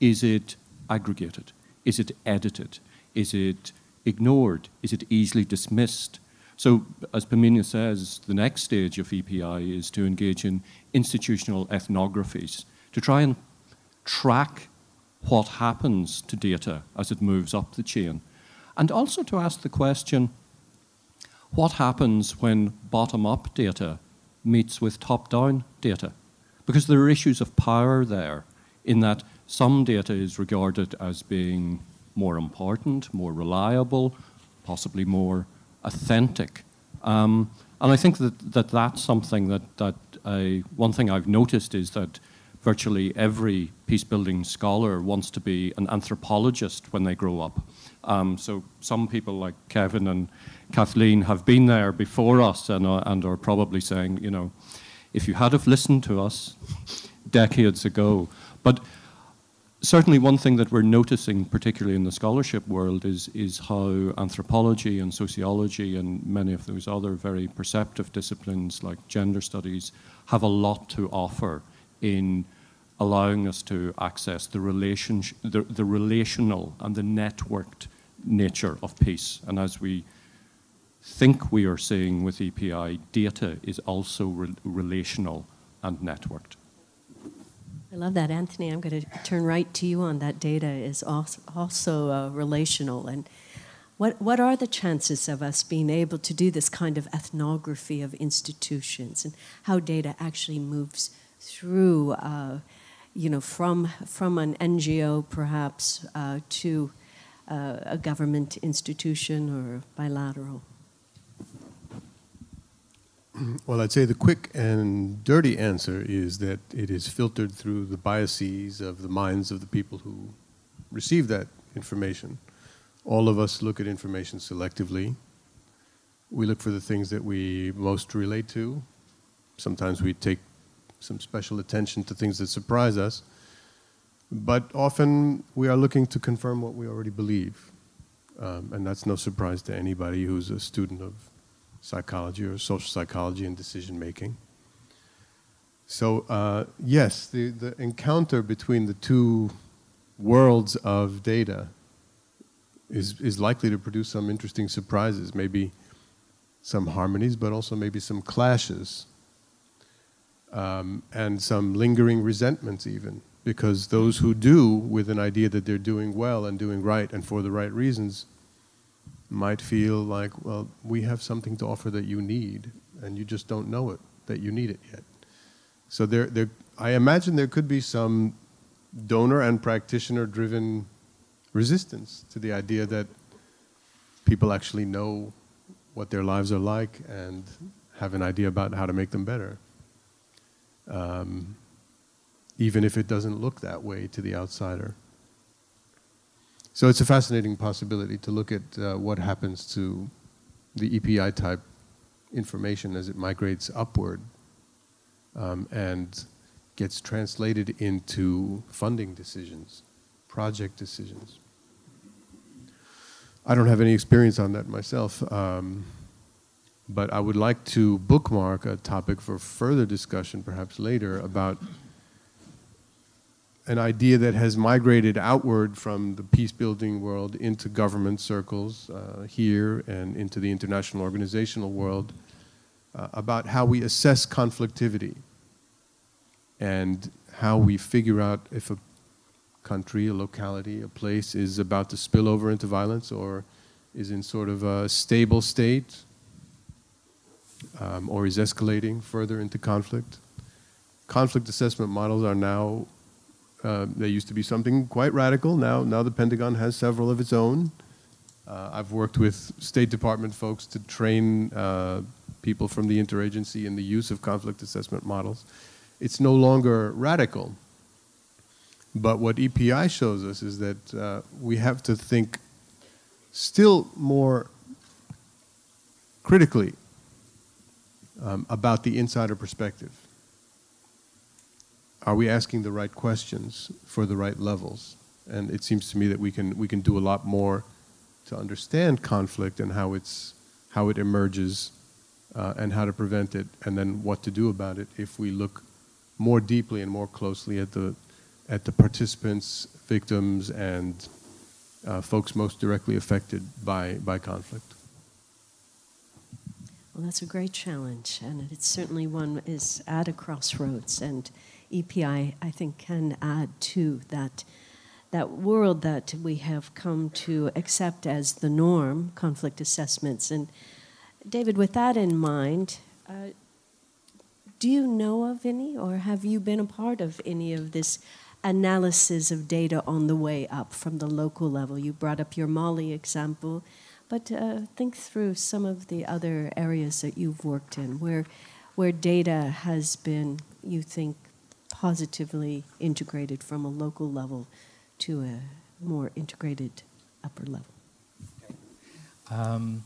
Is it aggregated? Is it edited? Is it ignored? Is it easily dismissed? So, as Pamina says, the next stage of EPI is to engage in institutional ethnographies to try and track what happens to data as it moves up the chain. And also to ask the question what happens when bottom up data meets with top down data? Because there are issues of power there, in that some data is regarded as being more important, more reliable, possibly more authentic. Um, and I think that, that that's something that, that I, one thing I've noticed is that virtually every peace building scholar wants to be an anthropologist when they grow up. Um, so some people like Kevin and Kathleen have been there before us and, uh, and are probably saying, you know, if you had have listened to us decades ago. But certainly one thing that we're noticing, particularly in the scholarship world, is, is how anthropology and sociology and many of those other very perceptive disciplines like gender studies have a lot to offer in allowing us to access the, relation, the, the relational and the networked nature of peace. And as we think we are seeing with EPI, data is also re- relational and networked. I love that, Anthony. I'm going to turn right to you on that. Data is also uh, relational. And what, what are the chances of us being able to do this kind of ethnography of institutions and how data actually moves through uh, you know, from, from an NGO perhaps uh, to uh, a government institution or bilateral? *clears throat* Well, I'd say the quick and dirty answer is that it is filtered through the biases of the minds of the people who receive that information. All of us look at information selectively. We look for the things that we most relate to. Sometimes we take some special attention to things that surprise us. But often we are looking to confirm what we already believe. Um, and that's no surprise to anybody who's a student of psychology or social psychology and decision making. So, uh, yes, the, the encounter between the two worlds of data is, is likely to produce some interesting surprises, maybe some harmonies, but also maybe some clashes, um, and some lingering resentments, even. Because those who do, with an idea that they're doing well and doing right and for the right reasons, might feel like, well, we have something to offer that you need, and you just don't know it, that you need it yet. So there, there, I imagine there could be some donor and practitioner driven resistance to the idea that people actually know what their lives are like and have an idea about how to make them better. Um, even if it doesn't look that way to the outsider. So it's a fascinating possibility to look at uh, what happens to the EPI type information as it migrates upward um, and gets translated into funding decisions, project decisions. I don't have any experience on that myself, um, but I would like to bookmark a topic for further discussion, perhaps later, about an idea that has migrated outward from the peace building world into government circles uh, here and into the international organizational world uh, about how we assess conflictivity and how we figure out if a country, a locality, a place is about to spill over into violence or is in sort of a stable state um, or is escalating further into conflict. Conflict assessment models are now uh, they used to be something quite radical. Now, now the Pentagon has several of its own. Uh, I've worked with State Department folks to train uh, people from the interagency in the use of conflict assessment models. It's no longer radical. But what EPI shows us is that uh, we have to think still more critically um, about the insider perspective are we asking the right questions for the right levels? And it seems to me that we can we can do a lot more to understand conflict and how it's how it emerges uh, and how to prevent it, and then what to do about it if we look more deeply and more closely at the at the participants, victims, and uh, folks most directly affected by by conflict. Well, that's a great challenge, and it's certainly one is at a crossroads and EPI, I think, can add to that that world that we have come to accept as the norm, conflict assessments. And David, with that in mind, uh, do you know of any, or have you been a part of any of this analysis of data on the way up from the local level? You brought up your Mali example, but uh, think through some of the other areas that you've worked in where, where data has been, you think, positively integrated from a local level to a more integrated upper level? Um,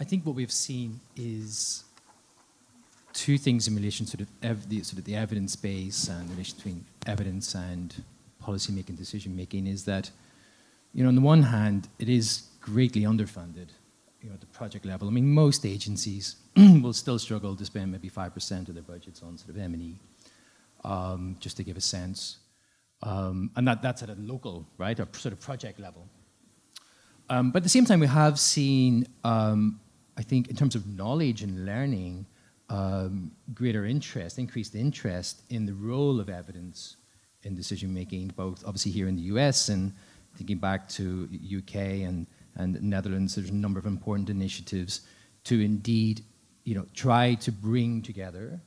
I think what we've seen is two things in relation to the, ev- the, sort of the evidence base and the relation between evidence and policy making, decision making is that, you know, on the one hand, it is greatly underfunded, you know, at the project level. I mean, most agencies *clears throat* will still struggle to spend maybe 5% of their budgets on sort of M&E, um, just to give a sense. Um, and that, that's at a local, right, or sort of project level. Um, but at the same time, we have seen, um, I think, in terms of knowledge and learning, um, greater interest, increased interest in the role of evidence in decision making, both obviously here in the US and thinking back to UK and, and the Netherlands, there's a number of important initiatives to indeed you know, try to bring together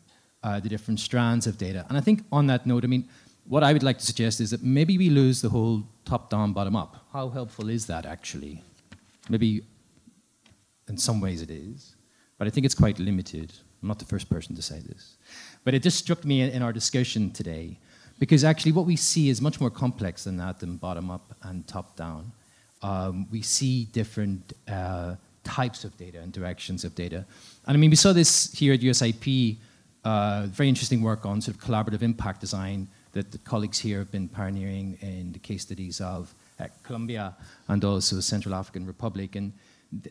uh, the different strands of data. And I think on that note, I mean, what I would like to suggest is that maybe we lose the whole top down, bottom up. How helpful is that actually? Maybe in some ways it is, but I think it's quite limited. I'm not the first person to say this. But it just struck me in our discussion today, because actually what we see is much more complex than that, than bottom up and top down. Um, we see different uh, types of data and directions of data. And I mean, we saw this here at USIP, uh, very interesting work on sort of collaborative impact design that the colleagues here have been pioneering in the case studies of uh, Colombia and also Central African Republic. And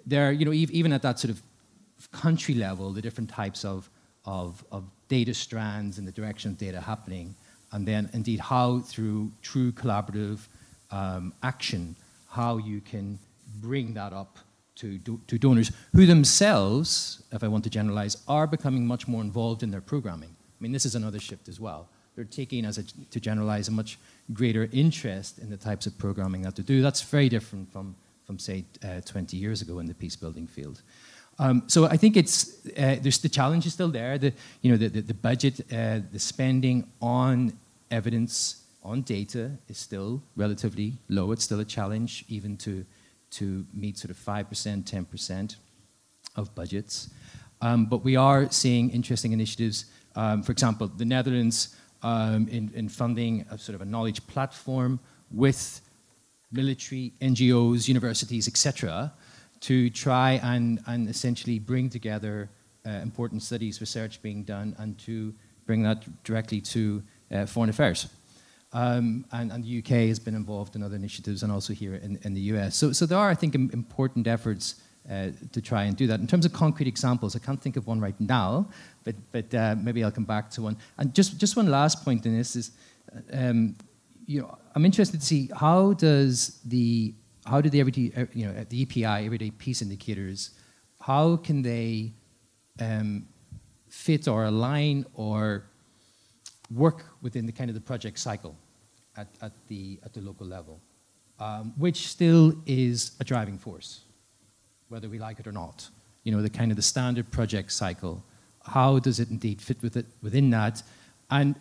there, you know, even at that sort of country level, the different types of, of, of data strands and the direction of data happening, and then indeed how through true collaborative um, action, how you can bring that up to, do, to donors who themselves, if I want to generalize, are becoming much more involved in their programming. I mean, this is another shift as well. They're taking, as a, to generalize, a much greater interest in the types of programming that they do. That's very different from, from say, uh, 20 years ago in the peace building field. Um, so I think it's uh, there's the challenge is still there. The you know the the, the budget, uh, the spending on evidence on data is still relatively low. It's still a challenge even to to meet sort of five percent, ten percent of budgets. Um, but we are seeing interesting initiatives. Um, for example, the Netherlands um, in, in funding a sort of a knowledge platform with military, NGOs, universities, etc., to try and, and essentially bring together uh, important studies, research being done, and to bring that directly to uh, foreign affairs. Um, and, and, the UK has been involved in other initiatives and also here in, in the US. So, so there are, I think, important efforts uh, to try and do that. In terms of concrete examples, I can't think of one right now, but, but uh, maybe I'll come back to one. And just, just one last point in this is, um, you know, I'm interested to see how does the how do the everyday, uh, you know, the EPI, everyday peace indicators, how can they um, fit or align or work within the kind of the project cycle at, at the at the local level, um, which still is a driving force, whether we like it or not. You know, the kind of the standard project cycle. How does it indeed fit with it within that? And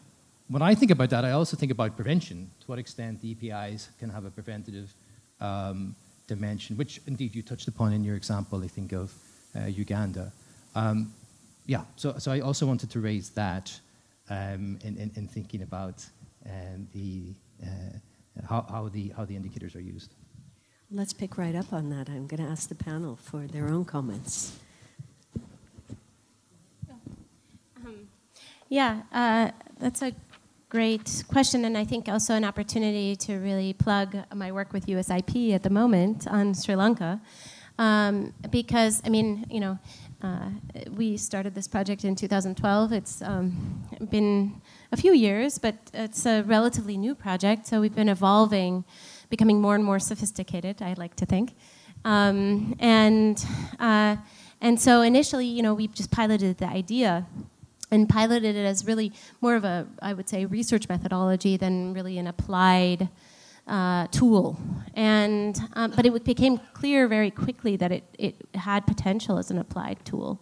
when I think about that, I also think about prevention. To what extent the EPIs can have a preventative um, dimension, which indeed you touched upon in your example, I think, of uh, Uganda. Um, yeah, so, so I also wanted to raise that um, in, in, in, thinking about um, the, uh, how, how, the, how the indicators are used. Let's pick right up on that. I'm going to ask the panel for their own comments. Um, yeah, uh, that's a great question, and I think also an opportunity to really plug my work with USIP at the moment on Sri Lanka. Um, because, I mean, you know, uh, we started this project in 2012. It's um, been a few years, but it's a relatively new project, so we've been evolving, becoming more and more sophisticated, I like to think. Um, and, uh, and so initially, you know, we just piloted the idea and piloted it as really more of a, I would say, research methodology than really an applied uh, tool. And, um, but it became clear very quickly that it, it had potential as an applied tool.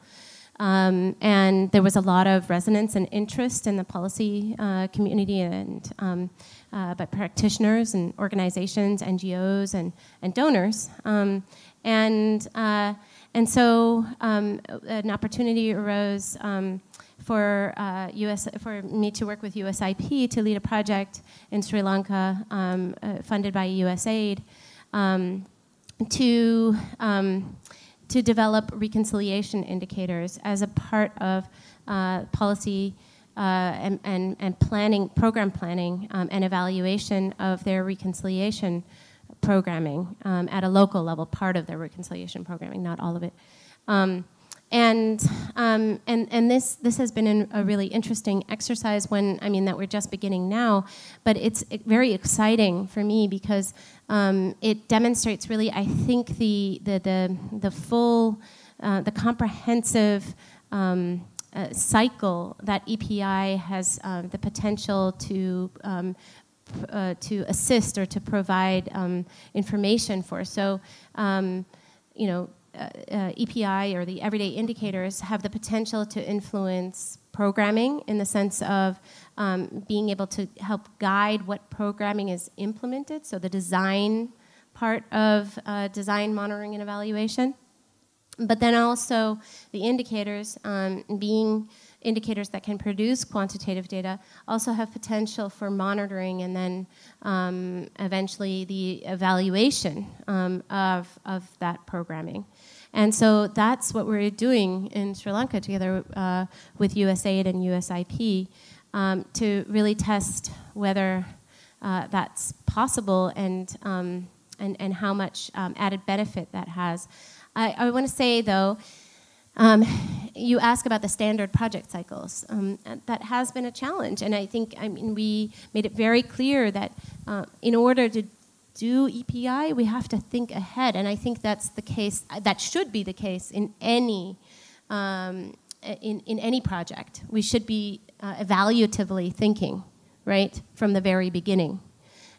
Um, and there was a lot of resonance and interest in the policy uh, community and um, uh, by practitioners and organizations, NGOs, and, and donors. Um, and, uh, and so um, an opportunity arose um, for uh, US for me to work with USIP to lead a project in Sri Lanka um, uh, funded by USAID um, to um, to develop reconciliation indicators as a part of uh, policy uh, and, and, and, planning, program planning, um, and evaluation of their reconciliation programming um, at a local level, part of their reconciliation programming, not all of it. And um, and and this this has been a really interesting exercise. When I mean that we're just beginning now, but it's very exciting for me because um, it demonstrates really, I think the the the the full, uh, the comprehensive. Um, uh, cycle that EPI has um, the potential to um, uh, to assist or to provide um, information for. So, um, you know, uh, EPI or the everyday indicators have the potential to influence programming in the sense of um, being able to help guide what programming is implemented, so the design part of uh, design monitoring and evaluation. But then also the indicators um, being indicators that can produce quantitative data also have potential for monitoring and then um, eventually the evaluation um, of, of that programming. And so that's what we're doing in Sri Lanka together uh, with USAID and USIP um, to really test whether uh, that's possible and, um, and, and how much um, added benefit that has. I, I want to say, though, um, you ask about the standard project cycles. Um, that has been a challenge, and I think I mean we made it very clear that uh, in order to do EPI, we have to think ahead, and I think that's the case. That should be the case in any um, in in any project. We should be uh, evaluatively thinking, right, from the very beginning,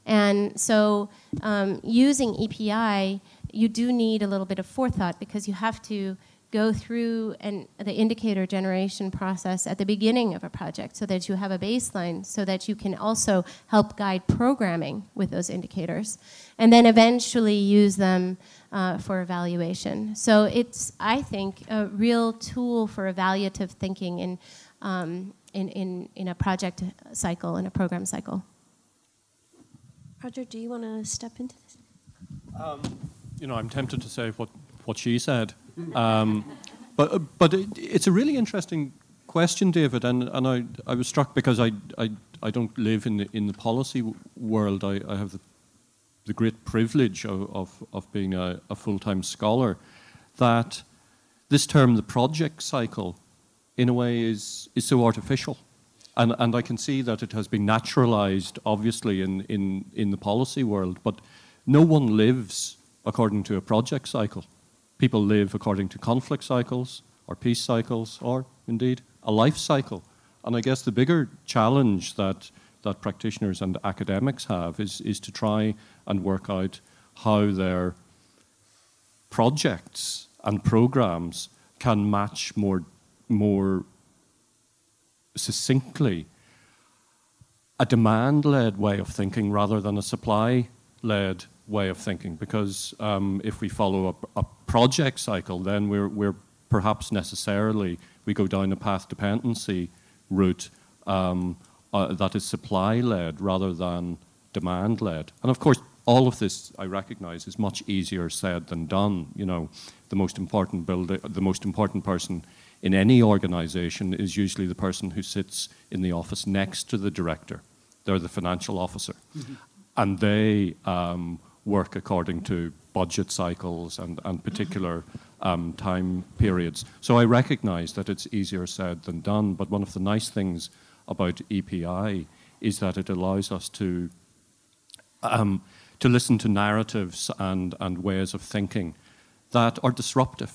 and so um, using EPI, you do need a little bit of forethought because you have to go through an, the indicator generation process at the beginning of a project so that you have a baseline so that you can also help guide programming with those indicators and then eventually use them uh, for evaluation. So it's i think a real tool for evaluative thinking in, um, in, in, in a project cycle in a program cycle. Roger do you want to step into this? Um, you know i'm tempted to say what, what she said um, but but it, it's a really interesting question, David, and, and I, I was struck because I, I, I don't live in the, in the policy world. I, I have the, the great privilege of, of, of being a, a full time scholar that this term, the project cycle, in a way is, is so artificial. And, and I can see that it has been naturalized, obviously, in, in, in the policy world, but no one lives according to a project cycle. People live according to conflict cycles or peace cycles or indeed a life cycle. And I guess the bigger challenge that, that practitioners and academics have is, is to try and work out how their projects and programs can match more, more succinctly a demand led way of thinking rather than a supply led way of thinking. Because um, if we follow a, a project cycle, then we're, we're perhaps necessarily, we go down a path dependency route um, uh, that is supply led rather than demand led. And of course, all of this I recognize is much easier said than done. You know, the most important builder, the most important person in any organization is usually the person who sits in the office next to the director. They're the financial officer. Mm-hmm. And they um, work according to budget cycles and, and particular um, time periods. So I recognize that it's easier said than done, but one of the nice things about EPI is that it allows us to, um, to listen to narratives and, and ways of thinking that are disruptive,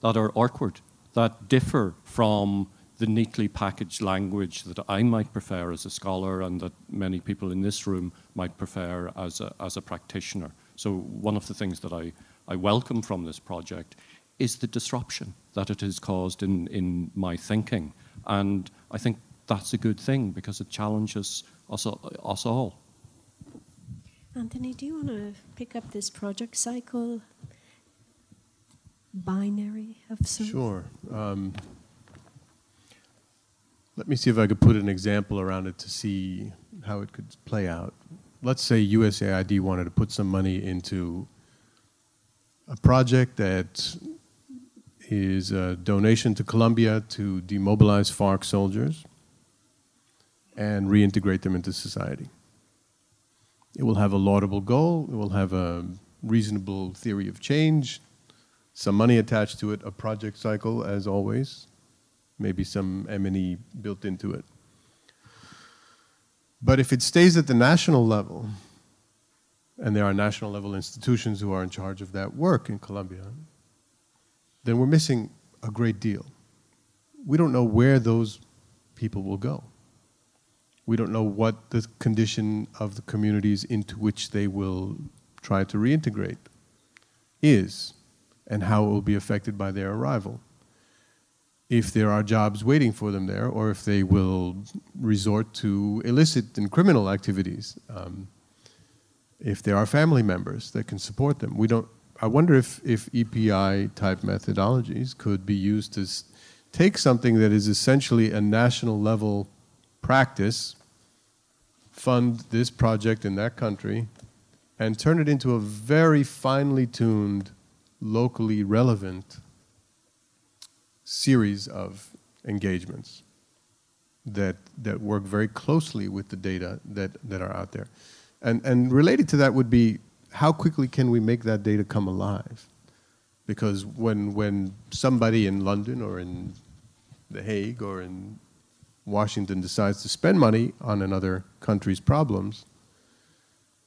that are awkward, that differ from the neatly packaged language that I might prefer as a scholar and that many people in this room might prefer as a, as a practitioner. So, one of the things that I, I welcome from this project is the disruption that it has caused in, in my thinking. And I think that's a good thing because it challenges us, us all. Anthony, do you want to pick up this project cycle binary of sorts? Sure. Um, let me see if I could put an example around it to see how it could play out. Let's say USAID wanted to put some money into a project that is a donation to Colombia to demobilize FARC soldiers and reintegrate them into society. It will have a laudable goal, it will have a reasonable theory of change, some money attached to it, a project cycle, as always maybe some M&E built into it. But if it stays at the national level, and there are national level institutions who are in charge of that work in Colombia, then we're missing a great deal. We don't know where those people will go. We don't know what the condition of the communities into which they will try to reintegrate is. and how it will be affected by their arrival. If there are jobs waiting for them there, or if they will resort to illicit and criminal activities. Um, if there are family members that can support them. We don't, I wonder if, if EPI type methodologies could be used to take something that is essentially a national level practice, fund this project in that country, and turn it into a very finely tuned, locally relevant series of engagements that, that work very closely with the data that, that are out there. And, and related to that would be how quickly can we make that data come alive? Because when, when somebody in London or in The Hague or in Washington decides to spend money on another country's problems,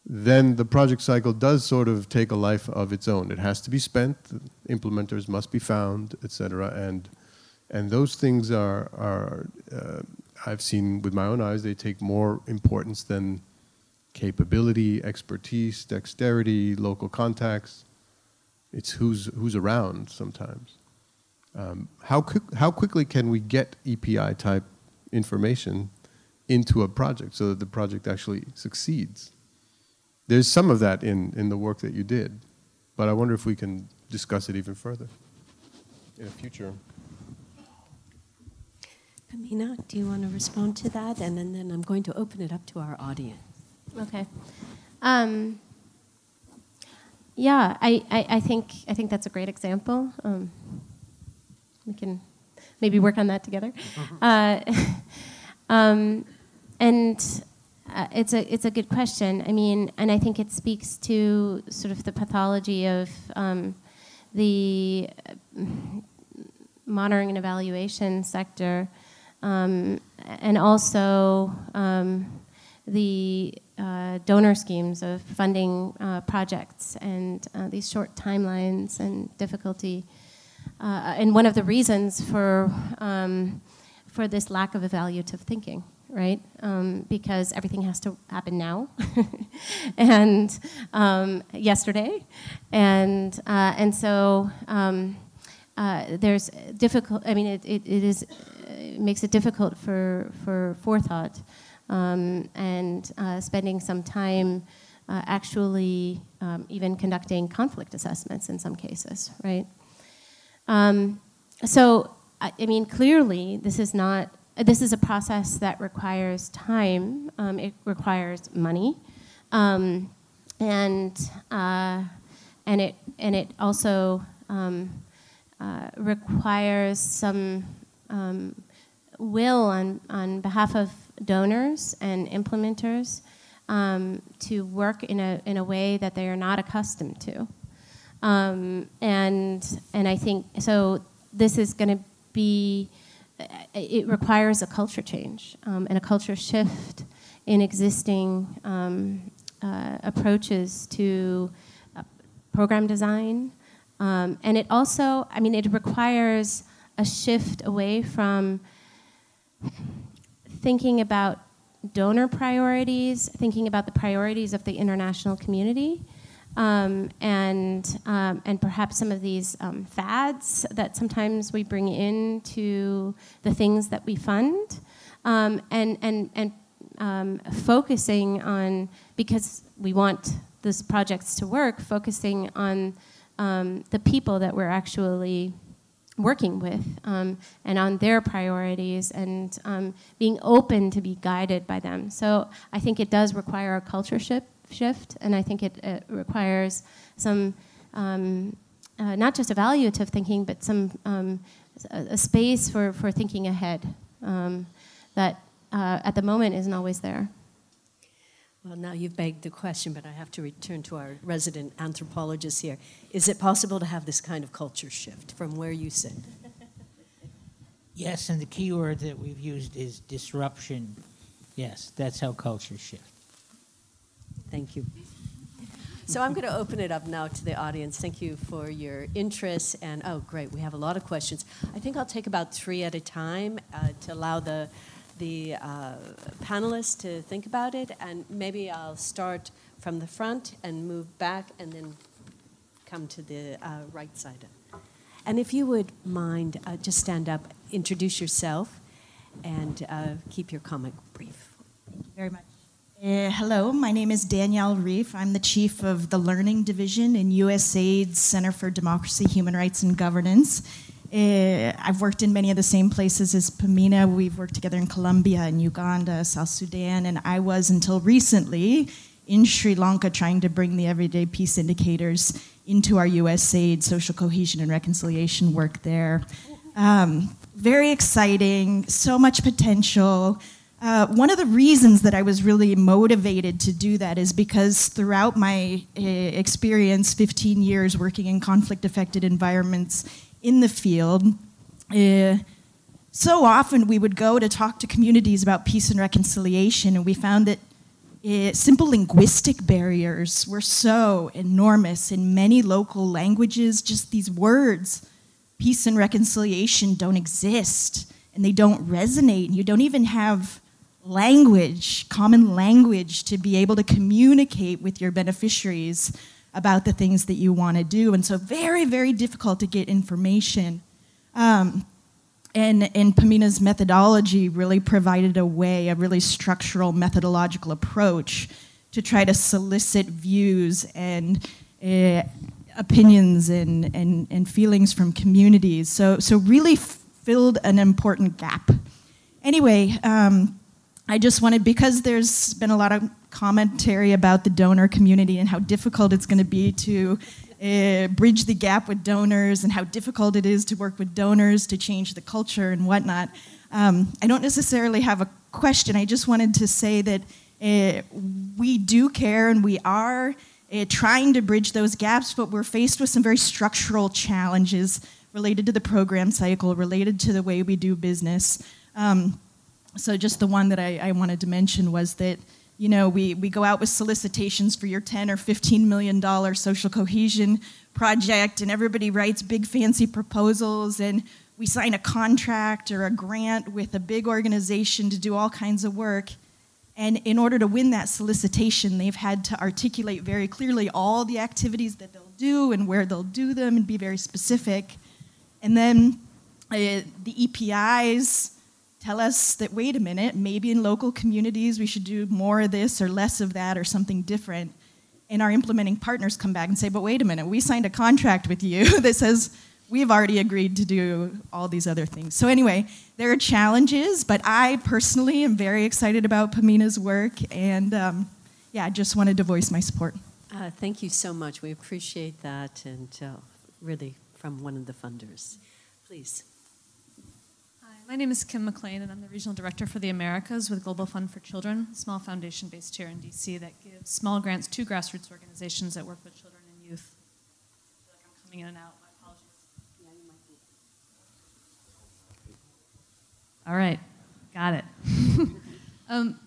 then the project cycle does sort of take a life of its own. It has to be spent, implementers must be found, etc. And and those things are are uh, I've seen with my own eyes. They take more importance than capability, expertise, dexterity, local contacts. It's who's, who's around sometimes. Um, how, quick, how quickly can we get EPI type information into a project so that the project actually succeeds? There's some of that in, in the work that you did, but I wonder if we can discuss it even further in the future. Pamina, do you want to respond to that? And then, then I'm going to open it up to our audience. Okay. Um, yeah, I, I, I, think I think that's a great example. Um, we can maybe work on that together. *laughs* Uh, *laughs* um, and uh, it's a it's a good question. I mean, and I think it speaks to sort of the pathology of um, the monitoring and evaluation sector, um, and also um, the uh, donor schemes of funding uh, projects and uh, these short timelines and difficulty. Uh, and one of the reasons for, um, for this lack of evaluative thinking, right? Um, because everything has to happen now *laughs* and um, yesterday. And, uh, and so um, uh, there's difficult, I mean, it, it, it is, it makes it difficult for, for forethought um, and uh, spending some time uh, actually um, even conducting conflict assessments in some cases, right? So, I, I, mean, clearly, this is not. This is a process that requires time. Um, it requires money, um, and uh, and it and it also um, uh, requires some will on on behalf of donors and implementers um, to work in a, in a way that they are not accustomed to. Um, and, and I think, so this is going to be, it requires a culture change um, and a culture shift in existing um, uh, approaches to uh, program design. Um, and it also, I mean, it requires a shift away from thinking about donor priorities, thinking about the priorities of the international community, um, and um, and perhaps some of these um, fads that sometimes we bring into the things that we fund, um, and and and um, focusing on because we want these projects to work, focusing on um, the people that we're actually working with and on their priorities and being open to be guided by them. So I think it does require a culture shift, shift and I think it, it requires some, um, uh, not just evaluative thinking, but some um, a, a, space for, for thinking ahead um, that uh, at the moment isn't always there. Well, now you've begged the question, but I have to return to our resident anthropologist here. Is it possible to have this kind of culture shift from where you sit? Yes, and the key word that we've used is disruption. Yes, that's how cultures shift. Thank you. So I'm going to open it up now to the audience. Thank you for your interest. And oh, great, we have a lot of questions. I think I'll take about three at a time uh, to allow the the uh, panelists to think about it, and maybe I'll start from the front and move back, and then come to the uh, right side. And if you would mind, uh, just stand up, introduce yourself, and uh, keep your comment brief. Thank you very much. Uh, hello, my name is Danielle Reef. I'm the chief of the Learning Division in USAID's Center for Democracy, Human Rights, and Governance. Uh, I've worked in many of the same places as Pamina. We've worked together in Colombia and Uganda, South Sudan, and I was until recently in Sri Lanka trying to bring the everyday peace indicators into our USAID social cohesion and reconciliation work there. Um, very exciting, so much potential. Uh, one of the reasons that I was really motivated to do that is because throughout my uh, experience, 15 years working in conflict affected environments in the field, uh, so often we would go to talk to communities about peace and reconciliation, and we found that uh, simple linguistic barriers were so enormous in many local languages, just these words peace and reconciliation don't exist and they don't resonate. and You don't even have language, common language, to be able to communicate with your beneficiaries about the things that you want to do. And so, very, very difficult to get information. Um, and, and Pamina's methodology really provided a way, a really structural methodological approach to try to solicit views and uh, opinions and, and, and feelings from communities. So, so really filled an important gap. Anyway, um, I just wanted, because there's been a lot of commentary about the donor community and how difficult it's going to be to uh, bridge the gap with donors and how difficult it is to work with donors to change the culture and whatnot. Um, I don't necessarily have a question. I just wanted to say that uh, we do care and we are uh, trying to bridge those gaps, but we're faced with some very structural challenges related to the program cycle, related to the way we do business. Um, so just the one that I, I, wanted to mention was that you know we, we go out with solicitations for your 10 or 15 million dollar social cohesion project and everybody writes big fancy proposals and we sign a contract or a grant with a big organization to do all kinds of work. And in order to win that solicitation they've had to articulate very clearly all the activities that they'll do and where they'll do them and be very specific. And then uh, the EPIs tell us that, wait a minute, maybe in local communities we should do more of this or less of that or something different. And our implementing partners come back and say, but wait a minute, we signed a contract with you *laughs* that says we've already agreed to do all these other things. So, anyway, there are challenges, but I personally am very excited about Pamina's work. And um, yeah, I just wanted to voice my support. Uh, thank you so much. We appreciate that, and uh, really from one of the funders. Please. My name is Kim McLean, and I'm the Regional Director for the Americas with Global Fund for Children, a small foundation based here in DC that gives small grants to grassroots organizations that work with children and youth. I feel like I'm coming in and out. My apologies. Yeah, you might be. All right, got it. *laughs* um,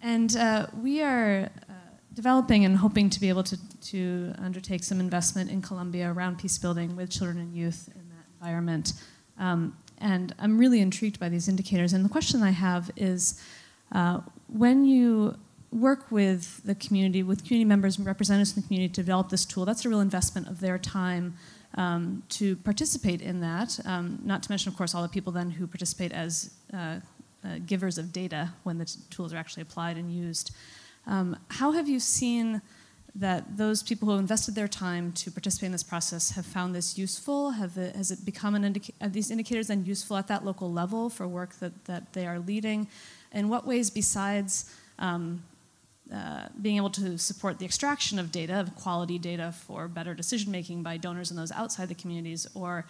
and uh, we are uh, developing and hoping to be able to, to undertake some investment in Colombia around peace building with children and youth in that environment. Um, and I'm really intrigued by these indicators. And the question I have is uh, when you work with the community, with community members and representatives in the community to develop this tool, that's a real investment of their time um, to participate in that. Um, not to mention, of course, all the people then who participate as uh, uh, givers of data when the tools are actually applied and used. Um, how have you seen? That those people who invested their time to participate in this process have found this useful? Have it, has it become an indica- these indicators then useful at that local level for work that, that they are leading? In what ways, besides um, uh, being able to support the extraction of data, of quality data for better decision making by donors and those outside the communities, or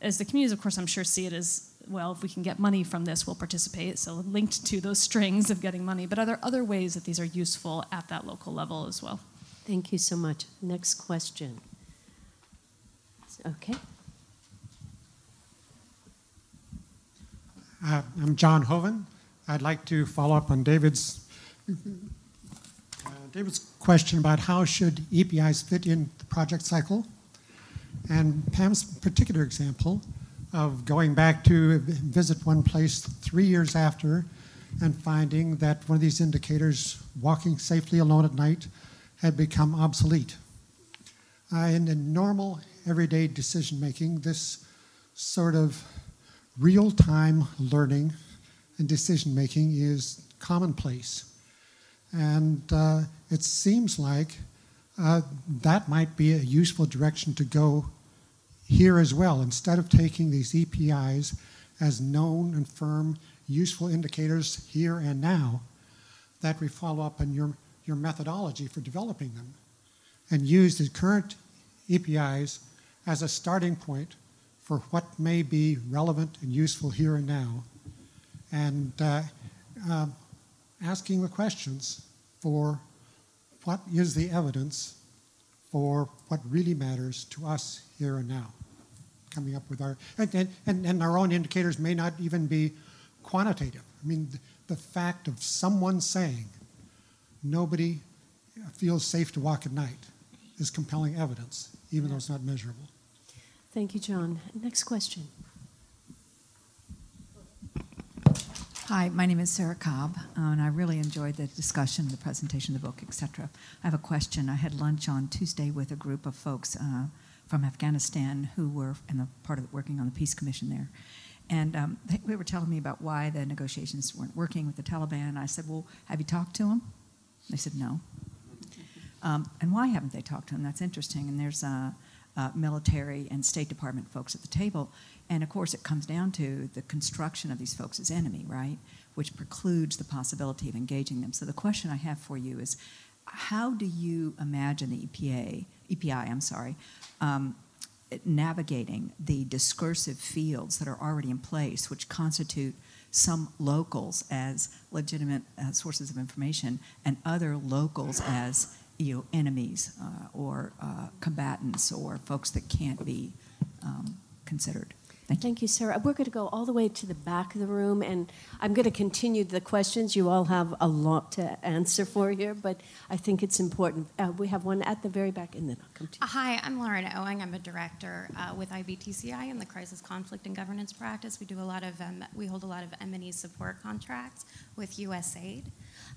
as the communities, of course, I'm sure see it as well, if we can get money from this, we'll participate. So linked to those strings of getting money. But are there other ways that these are useful at that local level as well? Thank you so much. Next question. Okay. Uh, I'm John Hoven. I'd like to follow up on David's uh, David's question about how should EPIs fit in the project cycle, and Pam's particular example of going back to visit one place three years after and finding that one of these indicators, walking safely alone at night, had become obsolete. Uh, in, in normal, everyday decision making, this sort of real time learning and decision making is commonplace. And uh, it seems like uh, that might be a useful direction to go here as well. Instead of taking these EPIs as known and firm, useful indicators here and now, that we follow up on your, your methodology for developing them and use the current EPIs as a starting point for what may be relevant and useful here and now. And uh, uh, asking the questions for what is the evidence for what really matters to us here and now. Coming up with our, and, and, and our own indicators may not even be quantitative. I mean, the fact of someone saying nobody feels safe to walk at night is compelling evidence, even though it's not measurable. Thank you, John. Next question. Hi, my name is Sarah Cobb, uh, and I really enjoyed the discussion, the presentation of the book, etc. I have a question. I had lunch on Tuesday with a group of folks uh, from Afghanistan who were in the part of working on the peace commission there, and um, they, they, were telling me about why the negotiations weren't working with the Taliban. I said, "Well, have you talked to them?" They said, "No." Um, and why haven't they talked to them? That's interesting. And there's uh, uh, military and State Department folks at the table. And of course, it comes down to the construction of these folks as enemy, right? Which precludes the possibility of engaging them. So the question I have for you is, how do you imagine the EPA, EPI, I'm sorry, um, navigating the discursive fields that are already in place, which constitute some locals as legitimate uh, sources of information and other locals as you know, enemies uh, or uh, combatants or folks that can't be um, considered. Thank you. Thank you, Sarah. We're going to go all the way to the back of the room, and I'm going to continue the questions. You all have a lot to answer for here, but I think it's important. Uh, we have one at the very back, and then I'll come to you. Hi, I'm Lauren Owing. I'm a director uh, with IBTCI in the Crisis Conflict and Governance practice. We do a lot of, um, we hold a lot of M&E support contracts with USAID.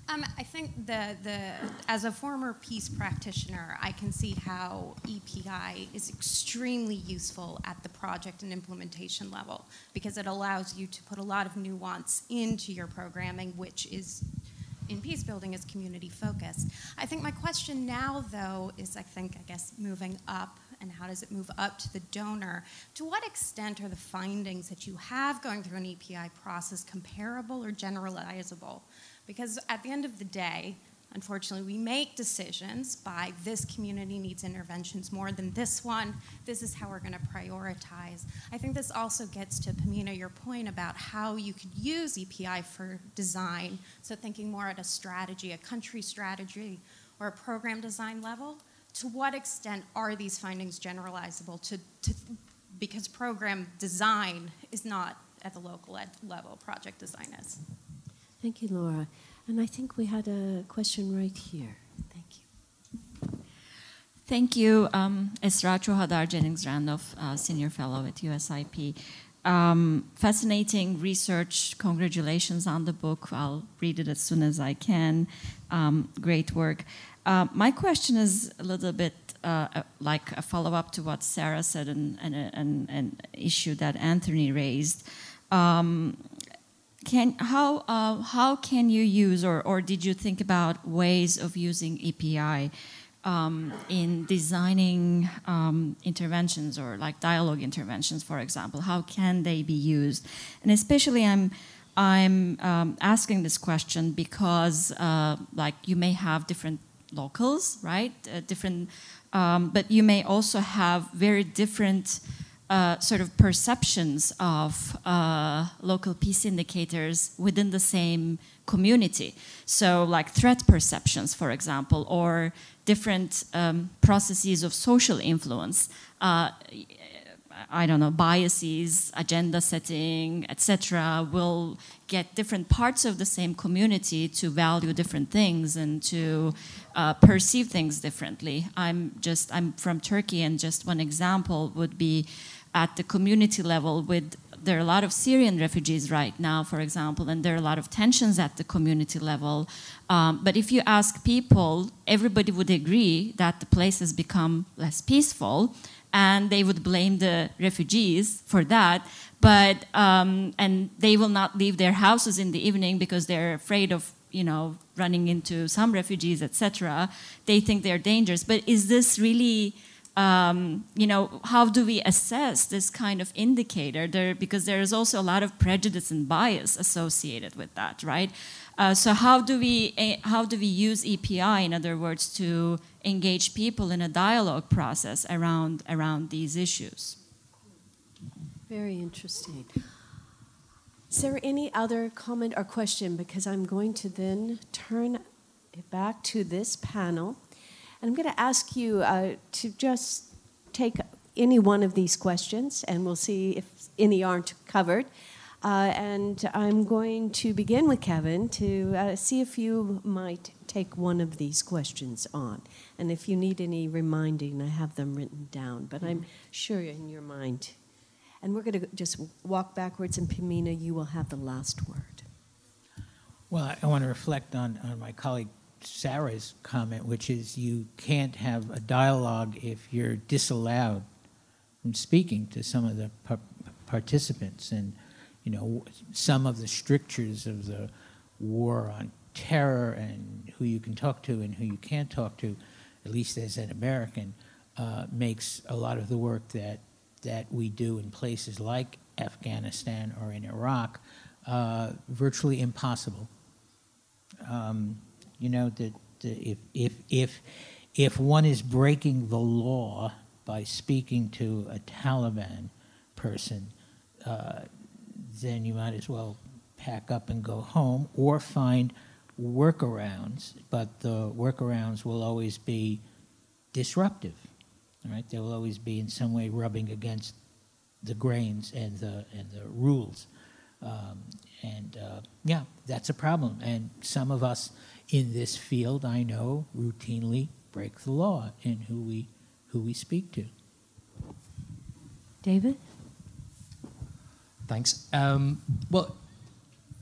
Um, I think the, the, as a former peace practitioner, I can see how EPI is extremely useful at the project and implementation level because it allows you to put a lot of nuance into your programming, which is in peace building is community focused. I think my question now, though, is I think, I guess, moving up and how does it move up to the donor? To what extent are the findings that you have going through an EPI process comparable or generalizable? Because at the end of the day, unfortunately, we make decisions by this community needs interventions more than this one. This is how we're going to prioritize. I think this also gets to, Pamina, your point about how you could use EPI for design. So, thinking more at a strategy, a country strategy, or a program design level. To what extent are these findings generalizable to, to because program design is not at the local ed level, project design is. Thank you, Laura. And I think we had a question right here. Thank you. Thank you, um, Esra Cuhadar Jennings Randolph, uh, Senior Fellow at USIP. Um, fascinating research. Congratulations on the book. I'll read it as soon as I can. Um, great work. Uh, my question is a little bit uh, like a follow up to what Sarah said and an issue that Anthony raised. Um, can, how, uh, how can you use, or, or did you think about ways of using EPI um, in designing um, interventions or like dialogue interventions, for example? How can they be used? And especially, I'm, I'm um, asking this question because, uh, like, you may have different locals, right? Uh, different, um, but you may also have very different uh, sort of perceptions of uh, local peace indicators within the same community. So, like threat perceptions, for example, or different um, processes of social influence. Uh, I don't know, biases, agenda setting, etc., will get different parts of the same community to value different things and to uh, perceive things differently. I'm just, I'm from Turkey, and just one example would be at the community level with there are a lot of Syrian refugees right now, for example, and there are a lot of tensions at the community level. Um, but if you ask people, everybody would agree that the place has become less peaceful, and they would blame the refugees for that. But um, and they will not leave their houses in the evening because they're afraid of you know running into some refugees, etc. They think they're dangerous. But is this really um, you know, how do we assess this kind of indicator? There, because there is also a lot of prejudice and bias associated with that, right? Uh, so how do we eh, how do we use EPI, in other words, to engage people in a dialogue process around around these issues? Very interesting. Is there any other comment or question? Because I'm going to then turn it back to this panel. And I'm going to ask you uh, to just take any one of these questions, and we'll see if any aren't covered. Uh, and I'm going to begin with Kevin to uh, see if you might take one of these questions on. And if you need any reminding, I have them written down, but I'm sure in your mind. And we're going to just walk backwards, and Pamina, you will have the last word. Well, I want to reflect on, on my colleague Sarah's comment, which is you can't have a dialogue if you're disallowed from speaking to some of the par participants. And, you know, some of the strictures of the war on terror and who you can talk to and who you can't talk to, at least as an American, uh, makes a lot of the work that, that we do in places like Afghanistan or in Iraq uh, virtually impossible. Um, you know that if if if if one is breaking the law by speaking to a Taliban person, uh, then you might as well pack up and go home or find workarounds. But the workarounds will always be disruptive. Right? They will always be in some way rubbing against the grains and the and the rules. Um, and uh, yeah, that's a problem. And some of us in this field, I know, routinely break the law in who we, who we speak to. David? Thanks. Um, well,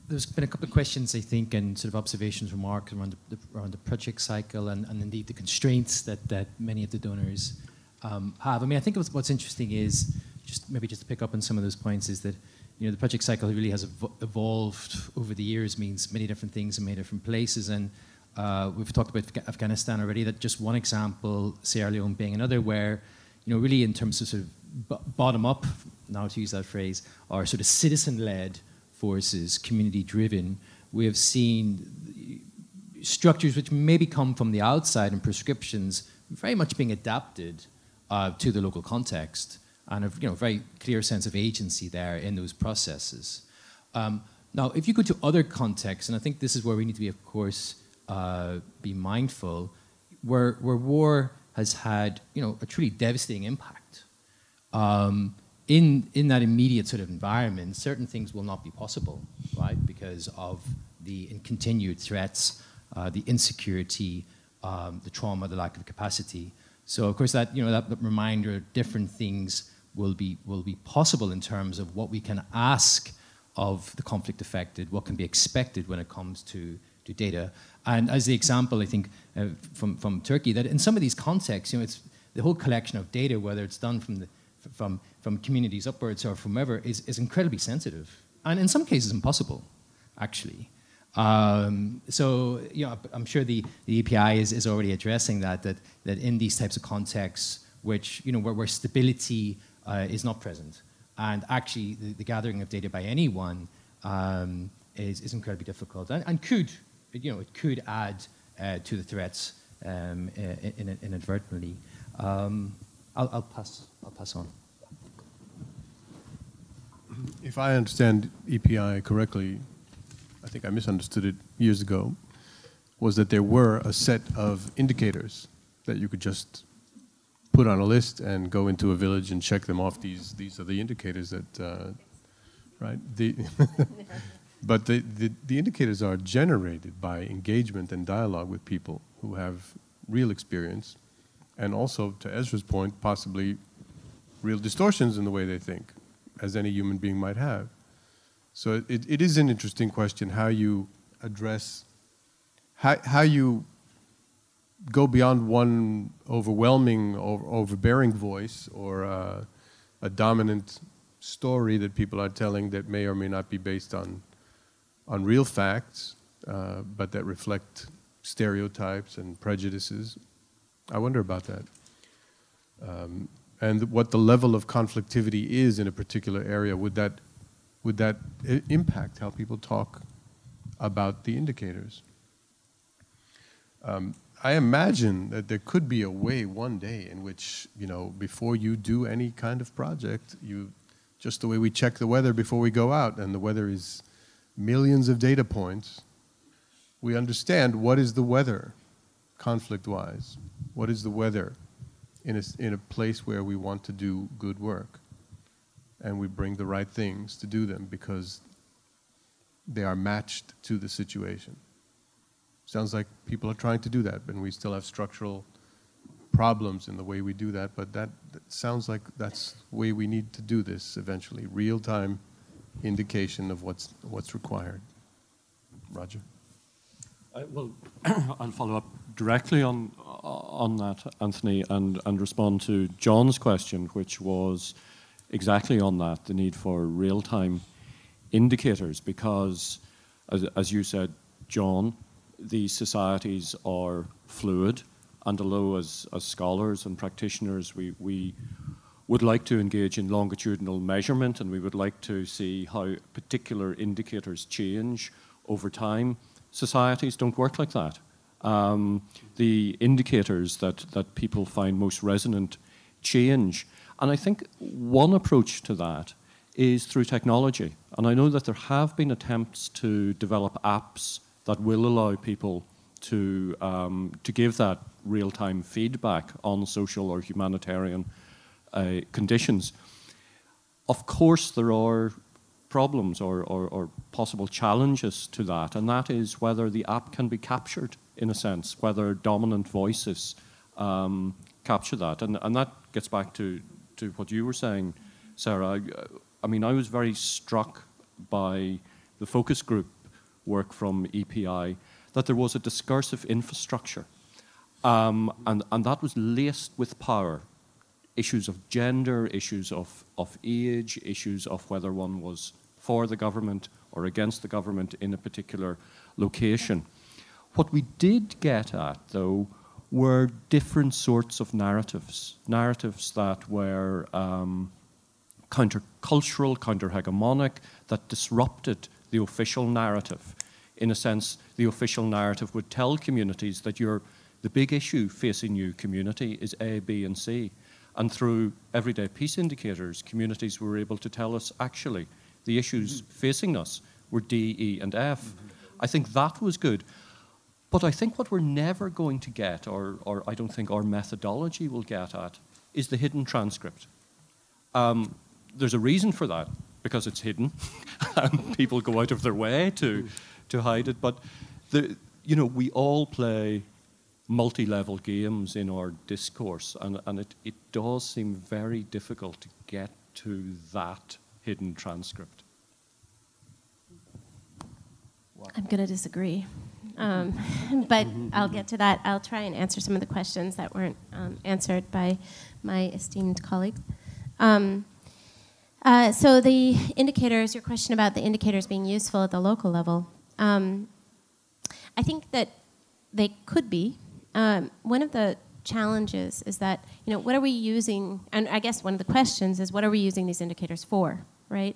there's been a couple of questions, I think, and sort of observations, remarks around the, the around the project cycle and, and indeed the constraints that, that many of the donors um, have. I mean, I think what's, interesting is, just maybe just to pick up on some of those points, is that you know, the project cycle really has ev evolved over the years, means many different things in many different places. And uh, we've talked about Afghanistan already, that just one example, Sierra Leone being another, where, you know, really in terms of sort of bottom up, now to use that phrase, are sort of citizen led forces, community driven, we have seen structures which maybe come from the outside and prescriptions very much being adapted uh, to the local context and a you know, very clear sense of agency there in those processes. Um, now, if you go to other contexts, and I think this is where we need to be, of course, uh, be mindful, where, where war has had you know, a truly devastating impact. Um, in, in that immediate sort of environment, certain things will not be possible, right, because of the continued threats, uh, the insecurity, um, the trauma, the lack of capacity. So, of course, that, you know, that reminder different things will be, will be possible in terms of what we can ask of the conflict affected, what can be expected when it comes to, to data. And as the example, I think, uh, from, from Turkey, that in some of these contexts, you know, it's the whole collection of data, whether it's done from, the, from, from communities upwards or from wherever, is, is incredibly sensitive. And in some cases, impossible, actually. Um, so, you know, I'm sure the, the EPI is, is already addressing that, that, that in these types of contexts, which, you know, where, where stability uh, is not present. And actually, the, the, gathering of data by anyone um, is, is incredibly difficult and, and, could, you know, it could add uh, to the threats um, in, in, inadvertently. Um, I'll, I'll, pass, I'll pass on. If I understand EPI correctly, I think I misunderstood it years ago, was that there were a set of indicators that you could just put on a list and go into a village and check them off. These these are the indicators that, uh, right? The *laughs* but the, the, the indicators are generated by engagement and dialogue with people who have real experience, and also to Esra's point, possibly real distortions in the way they think. as any human being might have. So it, it is an interesting question how you address, how, how you go beyond one overwhelming or overbearing voice or uh, a dominant story that people are telling that may or may not be based on, on real facts, uh, but that reflect stereotypes and prejudices. I wonder about that. Um, and what the level of conflictivity is in a particular area. Would that, would that impact how people talk about the indicators? Um, I imagine that there could be a way one day in which, you know, before you do any kind of project, you just the way we check the weather before we go out, and the weather is millions of data points, we understand what is the weather conflict wise? What is the weather in a, in a place where we want to do good work? And we bring the right things to do them because they are matched to the situation. Sounds like people are trying to do that, and we still have structural problems in the way we do that, but that, that sounds like that's the way we need to do this eventually real time indication of what's, what's required. Roger? Uh, well, *clears throat* I'll follow up directly on, on that, Anthony, and, and respond to John's question, which was exactly on that the need for real time indicators, because, as, as you said, John, these societies are fluid and although as, as scholars and practitioners we, we would like to engage in longitudinal measurement and we would like to see how particular indicators change over time, societies don't work like that. Um, the indicators that, that people find most resonant change. And I think one approach to that is through technology. And I know that there have been attempts to develop apps that will allow people to, um, to give that real time feedback on social or humanitarian uh, conditions. Of course, there are problems or, or, or, possible challenges to that, and that is whether the app can be captured in a sense, whether dominant voices um, capture that. And, and that gets back to, to what you were saying, Sarah. I, mean, I was very struck by the focus group work from EPI that there was a discursive infrastructure. Um, and, and that was laced with power. Issues of gender, issues of, of age, issues of whether one was for the government or against the government in a particular location. What we did get at, though, were different sorts of narratives. Narratives that were um, countercultural, counter hegemonic, that disrupted the official narrative in a sense, the official narrative would tell communities that you're, the big issue facing you community is A, B, and C. And through everyday peace indicators, communities were able to tell us actually the issues mm-hmm. facing us were D, E, and F. Mm-hmm. I think that was good. But I think what we're never going to get, or, or I don't think our methodology will get at, is the hidden transcript. Um, there's a reason for that, because it's hidden, *laughs* people go out of their way to to hide it. But the, you know, we all play multi-level games in our discourse, and, and it, it does seem very difficult to get to that hidden transcript. I'm going to disagree. Um, *laughs* but I'll get to that. I'll try and answer some of the questions that weren't um, answered by my esteemed colleagues. Um, uh, so, the indicators, your question about the indicators being useful at the local level. Um, I think that they could be. Um, one of the challenges is that, you know, what are we using, and I guess one of the questions is what are we using these indicators for, right?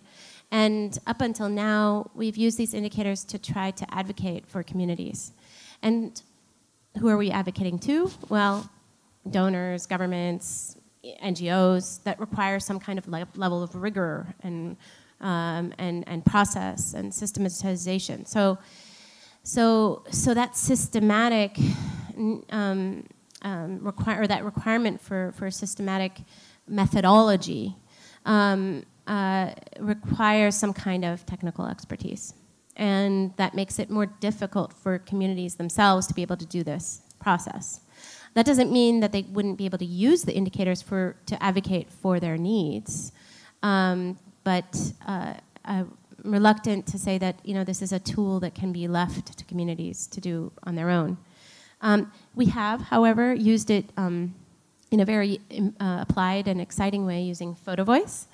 And up until now, we've used these indicators to try to advocate for communities. And who are we advocating to? Well, donors, governments, NGOs that require some kind of le- level of rigor and um, and, and process and systematization. So, so, so that systematic um, um, require, or that requirement for, for systematic methodology um, uh, requires some kind of technical expertise. And that makes it more difficult for communities themselves to be able to do this process. That doesn't mean that they wouldn't be able to use the indicators for, to advocate for their needs. Um, but uh, I'm reluctant to say that you know this is a tool that can be left to communities to do on their own. Um, we have, however, used it um, in a very um, uh, applied and exciting way using Photo Voice.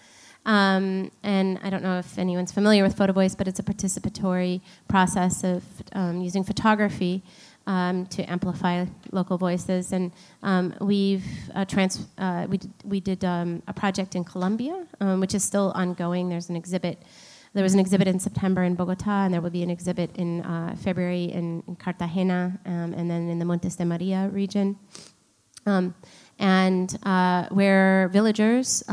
Um, and I don't know if anyone's familiar with Photo Voice, but it's a participatory process of um, using photography um, to amplify local voices. And um, we've uh, trans- uh, we did, we did um, a project in Colombia, um, which is still ongoing. There's an exhibit. There was an exhibit in September in Bogota, and there will be an exhibit in uh, February in, in Cartagena, um, and then in the Montes de Maria region. Um, and uh, where villagers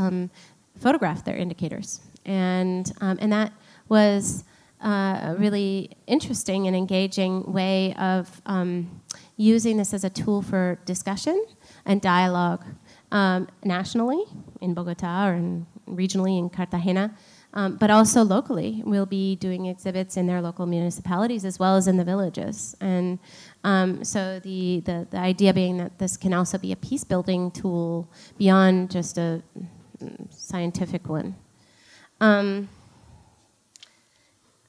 photographed their indicators, and and that was uh, a really interesting and engaging way of um, using this as a tool for discussion and dialogue um, nationally in Bogota or in, regionally in Cartagena, um, but also locally. We'll be doing exhibits in their local municipalities as well as in the villages. And um, so the, the, the idea being that this can also be a peace building tool beyond just a scientific one. Um,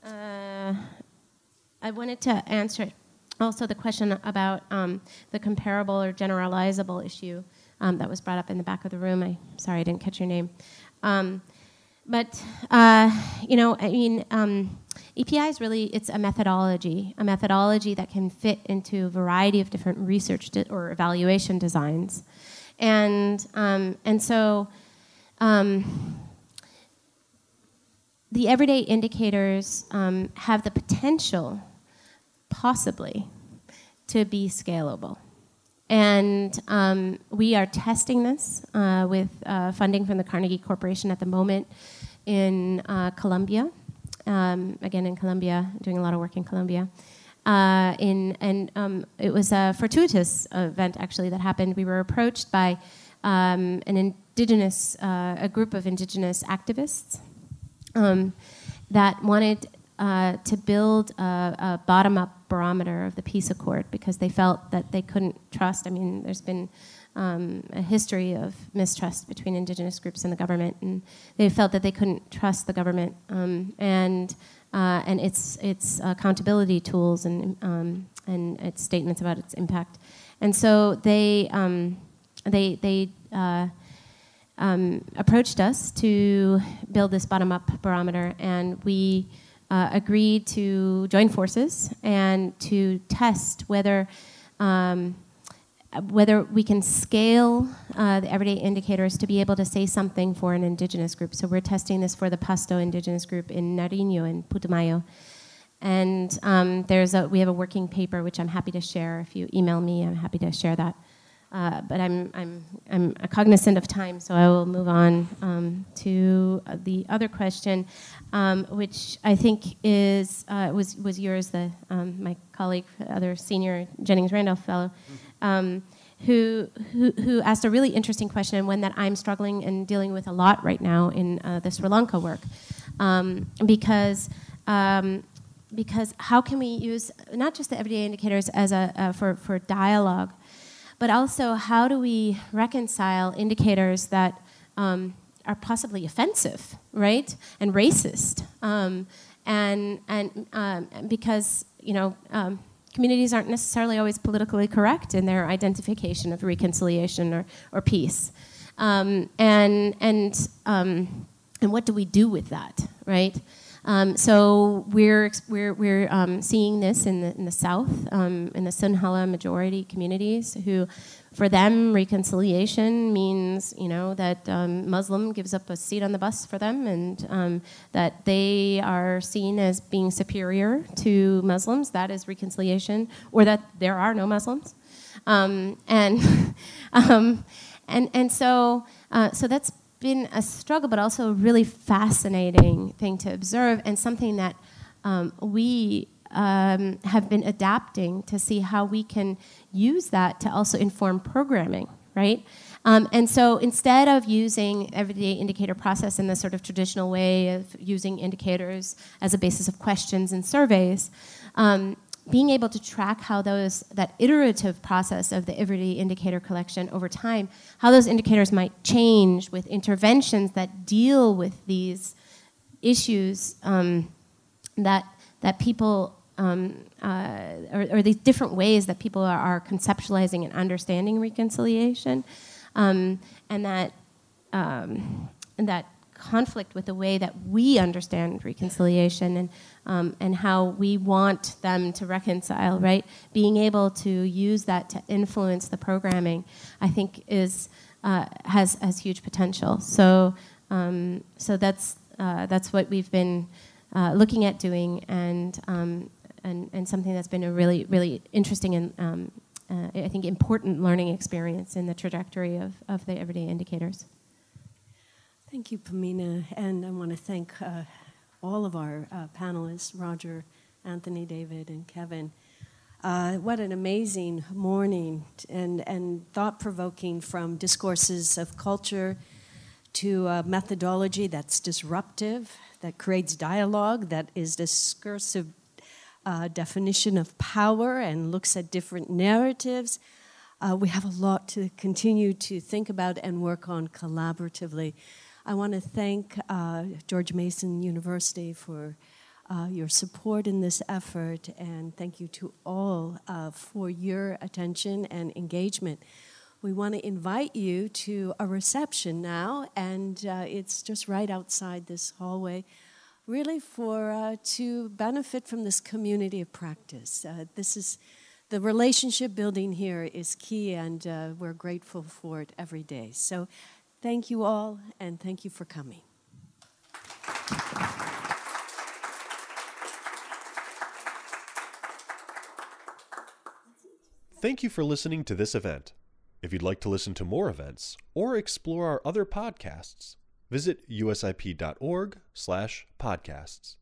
uh, I wanted to answer also the question about um, the comparable or generalizable issue um, that was brought up in the back of the room. I sorry I didn't catch your name, um, but uh, you know, I mean, um, EPI is really it's a methodology, a methodology that can fit into a variety of different research or evaluation designs, and um, and so. Um, the everyday indicators um, have the potential, possibly, to be scalable. And um, we are testing this uh, with uh, funding from the Carnegie Corporation at the moment in uh, Colombia. Um, again, in Colombia, doing a lot of work in Colombia. Uh, in, and um, it was a fortuitous event actually that happened. We were approached by um, an indigenous, uh, a group of indigenous activists um, that wanted uh, to build a, a bottom up barometer of the peace accord because they felt that they couldn't trust. I mean, there's been um, a history of mistrust between indigenous groups and the government, and they felt that they couldn't trust the government um, and uh, and its its accountability tools and um, and its statements about its impact, and so they um, they they. Uh, um, approached us to build this bottom up barometer, and we uh, agreed to join forces and to test whether. Um, whether we can scale uh, the everyday indicators to be able to say something for an indigenous group. So we're testing this for the Pasto indigenous group in Nariño and Putumayo. And um, there's a, we have a working paper which I'm happy to share. If you email me, I'm happy to share that. Uh, but I'm, I'm, I'm cognizant of time, so I will move on um, to the other question, um, which I think is uh, was was yours, the um, my colleague, other senior Jennings Randolph fellow, um, who, who who asked a really interesting question and one that I'm struggling and dealing with a lot right now in uh, the Sri Lanka work, um, because um, because how can we use not just the everyday indicators as a uh, for for dialogue but also how do we reconcile indicators that um, are possibly offensive, right, and racist, um, and and um, because you know um, communities aren't necessarily always politically correct in their identification of reconciliation or, or peace, um, and and um, and what do we do with that, right? Um, so we're, we're, we're um, seeing this in the, in the South, um, in the Sinhala majority communities, who, for them, reconciliation means, you know, that um, Muslim gives up a seat on the bus for them, and um, that they are seen as being superior to Muslims. That is reconciliation, or that there are no Muslims, um, and *laughs* and and so uh, so that's been a struggle, but also a really fascinating thing to observe, and something that um, we um, have been adapting to see how we can use that to also inform programming, right? Um, and so instead of using everyday indicator process in the sort of traditional way of using indicators as a basis of questions and surveys, um, being able to track how those that iterative process of the everyday indicator collection over time how those indicators might change with interventions that deal with these issues um, that that people um, uh, or, or these different ways that people are, are conceptualizing and understanding reconciliation, um, and that um, and that conflict with the way that we understand reconciliation and um, and how we want them to reconcile. Right, being able to use that to influence the programming, I think is uh, has has huge potential. So um, so that's uh, that's what we've been uh, looking at doing, and, um, and and something that's been a really really interesting and um, uh, I think important learning experience in the trajectory of, of the everyday indicators. Thank you, Pamina, and I want to thank uh, all of our uh, panelists, Roger, Anthony, David, and Kevin. Uh, what an amazing morning and, and thought provoking from discourses of culture to a methodology that's disruptive, that creates dialogue, that is discursive uh, definition of power and looks at different narratives. Uh, we have a lot to continue to think about and work on collaboratively. I want to thank uh, George Mason University for uh, your support in this effort, and thank you to all uh, for your attention and engagement we want to invite you to a reception now, and uh, it's just right outside this hallway, really for uh, to benefit from this community of practice. Uh, this is the relationship building here is key, and we're grateful for it every day. So, thank you all, and thank you for coming. Thank you for listening to this event. If you'd like to listen to more events or explore our other podcasts, visit usip.org/podcasts.